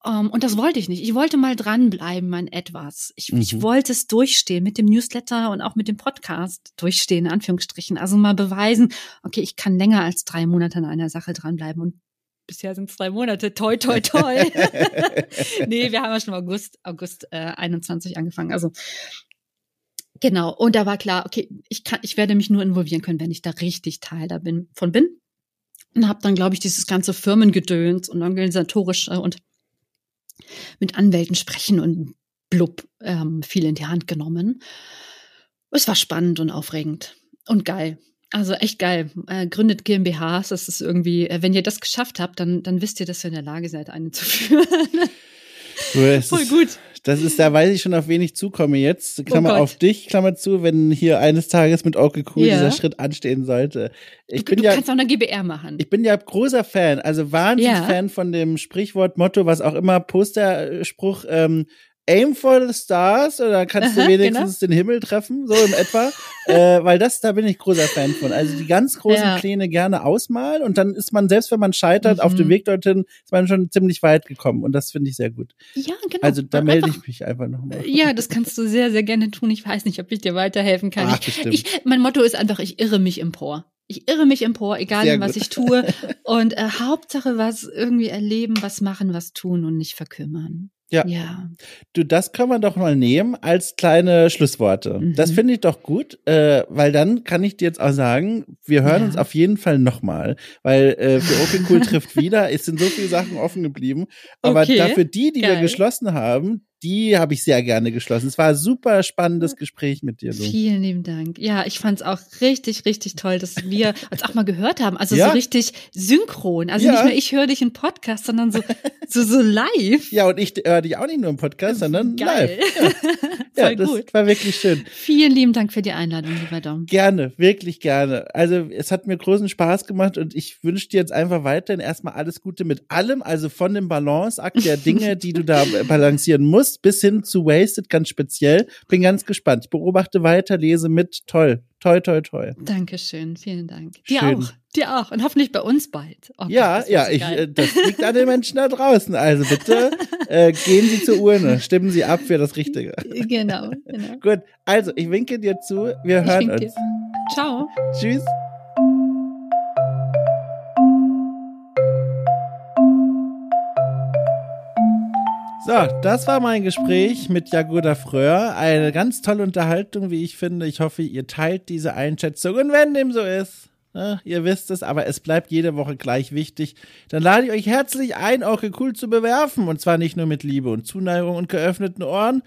Um, ähm, und das wollte ich nicht. Ich wollte mal dranbleiben an etwas. Ich, mhm. ich wollte es durchstehen mit dem Newsletter und auch mit dem Podcast durchstehen, in Anführungsstrichen. Also mal beweisen, okay, ich kann länger als drei Monate an einer Sache dranbleiben. Und bisher sind es drei Monate. Toi, toi, toi. nee, wir haben ja schon August, August äh, 21 angefangen. Also genau. Und da war klar, okay, ich kann, ich werde mich nur involvieren können, wenn ich da richtig Teil da bin, von bin. Und habe dann, glaube ich, dieses ganze Firmengedöns und organisatorische und mit Anwälten sprechen und blub ähm, viel in die Hand genommen. Es war spannend und aufregend und geil. Also echt geil. Äh, gründet GmbHs. Das ist irgendwie, äh, wenn ihr das geschafft habt, dann, dann wisst ihr, dass ihr in der Lage seid, eine zu führen. Voll gut. Das ist, da weiß ich schon, auf wen ich zukomme jetzt. Oh Klammer oh auf dich, Klammer zu, wenn hier eines Tages mit okay cool ja. dieser Schritt anstehen sollte. Ich du, bin du ja, kannst auch eine GBR machen. Ich bin ja großer Fan, also Wahnsinnsfan ja. von dem Sprichwort, Motto, was auch immer, Posterspruch, ähm, Aim for the Stars oder kannst du wenigstens genau. den Himmel treffen, so in etwa. äh, weil das, da bin ich großer Fan von. Also die ganz großen ja. Pläne gerne ausmalen und dann ist man, selbst wenn man scheitert, mhm. auf dem mhm. Weg dorthin, ist man schon ziemlich weit gekommen und das finde ich sehr gut. Ja, genau. Also da melde ich mich einfach nochmal. Ja, das kannst du sehr, sehr gerne tun. Ich weiß nicht, ob ich dir weiterhelfen kann. Ach, ich, ich, mein Motto ist einfach, ich irre mich empor. Ich irre mich empor, egal Sehr was ich tue. Und äh, Hauptsache was irgendwie erleben, was machen, was tun und nicht verkümmern. Ja. ja. Du, das kann man doch mal nehmen als kleine Schlussworte. Mhm. Das finde ich doch gut, äh, weil dann kann ich dir jetzt auch sagen, wir hören ja. uns auf jeden Fall nochmal, weil äh, für Open Cool trifft wieder, es sind so viele Sachen offen geblieben. Aber okay. dafür die, die Geil. wir geschlossen haben, die habe ich sehr gerne geschlossen. Es war ein super spannendes Gespräch mit dir. Du. Vielen lieben Dank. Ja, ich fand es auch richtig, richtig toll, dass wir uns auch mal gehört haben. Also ja. so richtig synchron. Also ja. nicht nur ich höre dich im Podcast, sondern so, so, so live. Ja, und ich höre dich auch nicht nur im Podcast, sondern Geil. live. Ja, ja das gut. war wirklich schön. Vielen lieben Dank für die Einladung, lieber Dom. Gerne, wirklich gerne. Also es hat mir großen Spaß gemacht und ich wünsche dir jetzt einfach weiterhin erstmal alles Gute mit allem, also von dem Balanceakt der Dinge, die du da balancieren musst, bis hin zu Wasted ganz speziell. Bin ganz gespannt. Ich beobachte weiter, lese mit. Toll. Toi, toi, toi. Dankeschön. Vielen Dank. Dir Schön. auch. Dir auch. Und hoffentlich bei uns bald. Oh ja, ja, so ich, äh, das liegt an den Menschen da draußen. Also bitte äh, gehen Sie zur Urne. Stimmen Sie ab für das Richtige. Genau, genau. Gut. Also, ich winke dir zu. Wir hören uns. Dir. Ciao. Tschüss. So, das war mein Gespräch mit Jagoda Fröhr. Eine ganz tolle Unterhaltung, wie ich finde. Ich hoffe, ihr teilt diese Einschätzung. Und wenn dem so ist, ne, ihr wisst es, aber es bleibt jede Woche gleich wichtig, dann lade ich euch herzlich ein, auch cool zu bewerfen. Und zwar nicht nur mit Liebe und Zuneigung und geöffneten Ohren,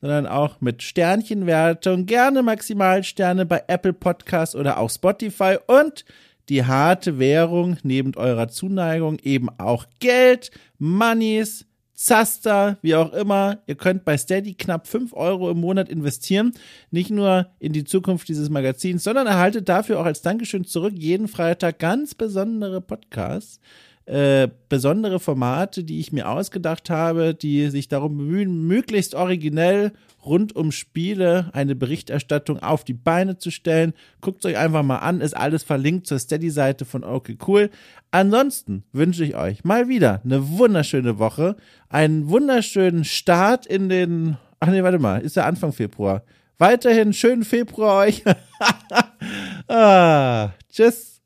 sondern auch mit Sternchenwertung. Gerne Maximalsterne bei Apple Podcasts oder auch Spotify. Und die harte Währung neben eurer Zuneigung eben auch Geld, Moneys, Zaster, wie auch immer. Ihr könnt bei Steady knapp 5 Euro im Monat investieren. Nicht nur in die Zukunft dieses Magazins, sondern erhaltet dafür auch als Dankeschön zurück jeden Freitag ganz besondere Podcasts. Äh, besondere Formate, die ich mir ausgedacht habe, die sich darum bemühen, möglichst originell rund um Spiele eine Berichterstattung auf die Beine zu stellen. Guckt euch einfach mal an, ist alles verlinkt zur Steady-Seite von Okay Cool. Ansonsten wünsche ich euch mal wieder eine wunderschöne Woche, einen wunderschönen Start in den, ach nee, warte mal, ist ja Anfang Februar. Weiterhin schönen Februar euch. ah, tschüss.